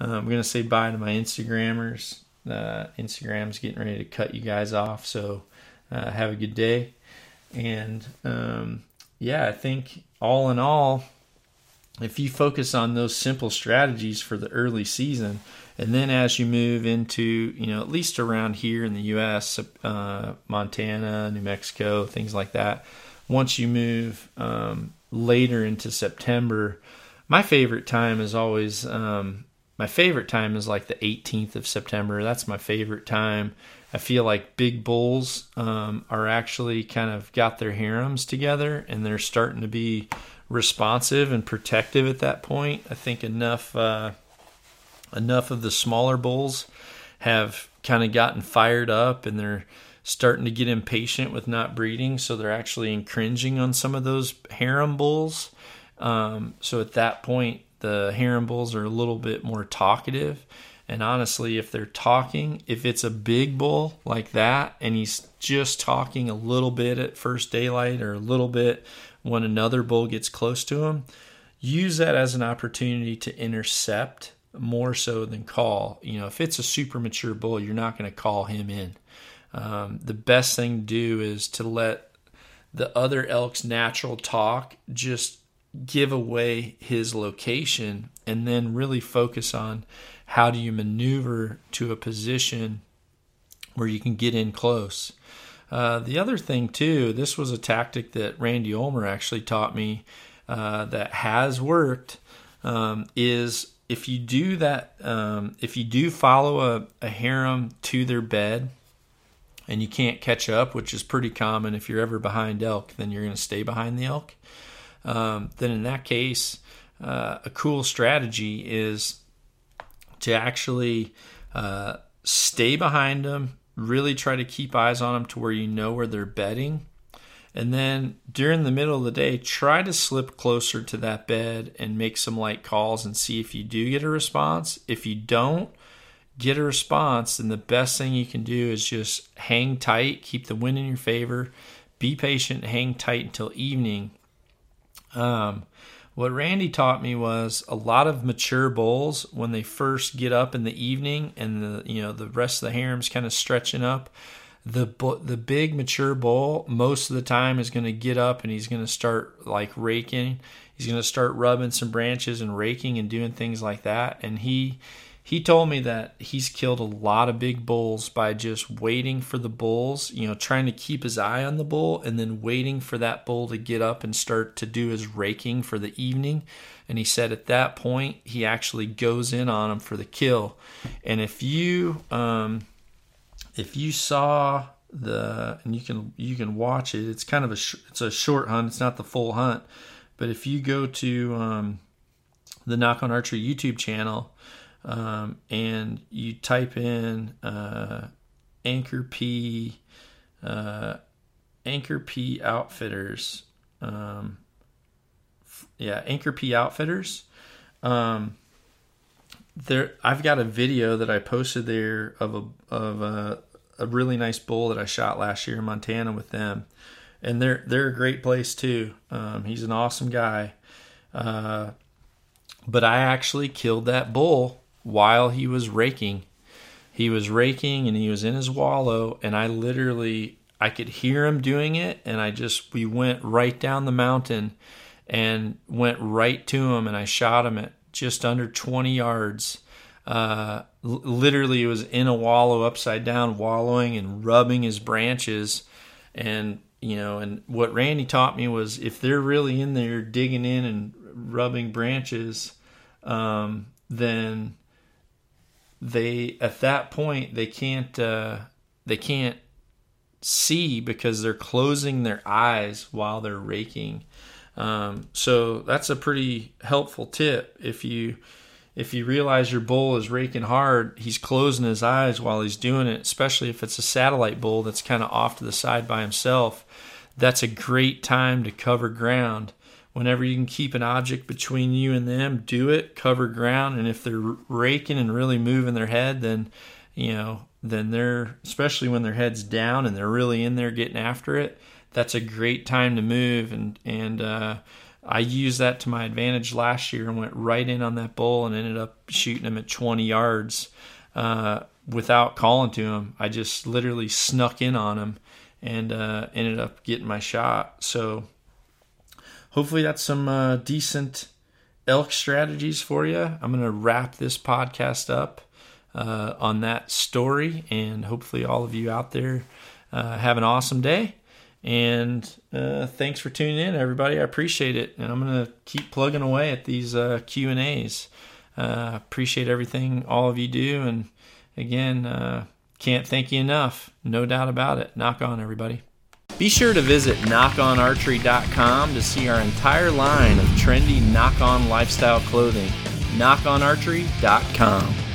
Uh, I'm going to say bye to my Instagrammers. Uh, Instagram's getting ready to cut you guys off. So uh, have a good day. And um, yeah, I think all in all, if you focus on those simple strategies for the early season, and then as you move into, you know, at least around here in the U.S., uh, Montana, New Mexico, things like that, once you move um, later into September, my favorite time is always um, my favorite time is like the 18th of September. That's my favorite time. I feel like big bulls um, are actually kind of got their harems together and they're starting to be responsive and protective at that point. I think enough uh, enough of the smaller bulls have kind of gotten fired up and they're starting to get impatient with not breeding, so they're actually encroaching on some of those harem bulls. Um, so at that point, the harem bulls are a little bit more talkative. And honestly, if they're talking, if it's a big bull like that and he's just talking a little bit at first daylight or a little bit when another bull gets close to him, use that as an opportunity to intercept more so than call. You know, if it's a super mature bull, you're not going to call him in. Um, the best thing to do is to let the other elk's natural talk just give away his location and then really focus on how do you maneuver to a position where you can get in close. Uh, the other thing, too, this was a tactic that Randy Ulmer actually taught me uh, that has worked, um, is if you do that, um, if you do follow a, a harem to their bed and you can't catch up, which is pretty common if you're ever behind elk, then you're going to stay behind the elk. Um, then in that case, uh, a cool strategy is to actually uh, stay behind them, really try to keep eyes on them to where you know where they're bedding. And then during the middle of the day, try to slip closer to that bed and make some light calls and see if you do get a response. If you don't get a response, then the best thing you can do is just hang tight, keep the wind in your favor, be patient, hang tight until evening. Um, what Randy taught me was a lot of mature bulls when they first get up in the evening and the you know the rest of the harem's kind of stretching up. The the big mature bull most of the time is going to get up and he's going to start like raking. He's going to start rubbing some branches and raking and doing things like that. And he he told me that he's killed a lot of big bulls by just waiting for the bulls, you know, trying to keep his eye on the bull and then waiting for that bull to get up and start to do his raking for the evening. And he said at that point, he actually goes in on him for the kill. And if you, um, if you saw the, and you can, you can watch it, it's kind of a, sh- it's a short hunt. It's not the full hunt, but if you go to, um, the Nock On Archery YouTube channel, um, and you type in uh, Anchor P, uh, Anchor P Outfitters. Um, f- yeah, Anchor P Outfitters. Um, there, I've got a video that I posted there of a of a, a really nice bull that I shot last year in Montana with them, and they're they're a great place too. Um, he's an awesome guy. Uh, but I actually killed that bull while he was raking. He was raking and he was in his wallow, and I literally I could hear him doing it, and I just we went right down the mountain and went right to him, and I shot him at just under 20 yards. Uh, literally, it was in a wallow, upside down, wallowing and rubbing his branches, and you know, and what Randy taught me was if they're really in there digging in and rubbing branches, um, then they at that point they can't uh, they can't see because they're closing their eyes while they're raking. Um, so that's a pretty helpful tip. If you if you realize your bull is raking hard, he's closing his eyes while he's doing it, especially if it's a satellite bull that's kind of off to the side by himself. That's a great time to cover ground whenever you can keep an object between you and them, do it, cover ground. And if they're raking and really moving their head, then, you know, then they're, especially when their head's down and they're really in there getting after it, that's a great time to move. And, and, uh, I used that to my advantage last year and went right in on that bull and ended up shooting him at 20 yards uh, without calling to him. I just literally snuck in on him and uh, ended up getting my shot. So hopefully that's some uh, decent elk strategies for you. I'm going to wrap this podcast up uh, on that story, and hopefully, all of you out there uh, have an awesome day. And uh, thanks for tuning in, everybody. I appreciate it, and I'm going to keep plugging away at these uh, Q and A's. Uh, appreciate everything all of you do, and again, uh, can't thank you enough. No doubt about it. Nock On, everybody. Be sure to visit nockonarchery.com to see our entire line of trendy Nock On lifestyle clothing. nockonarchery.com.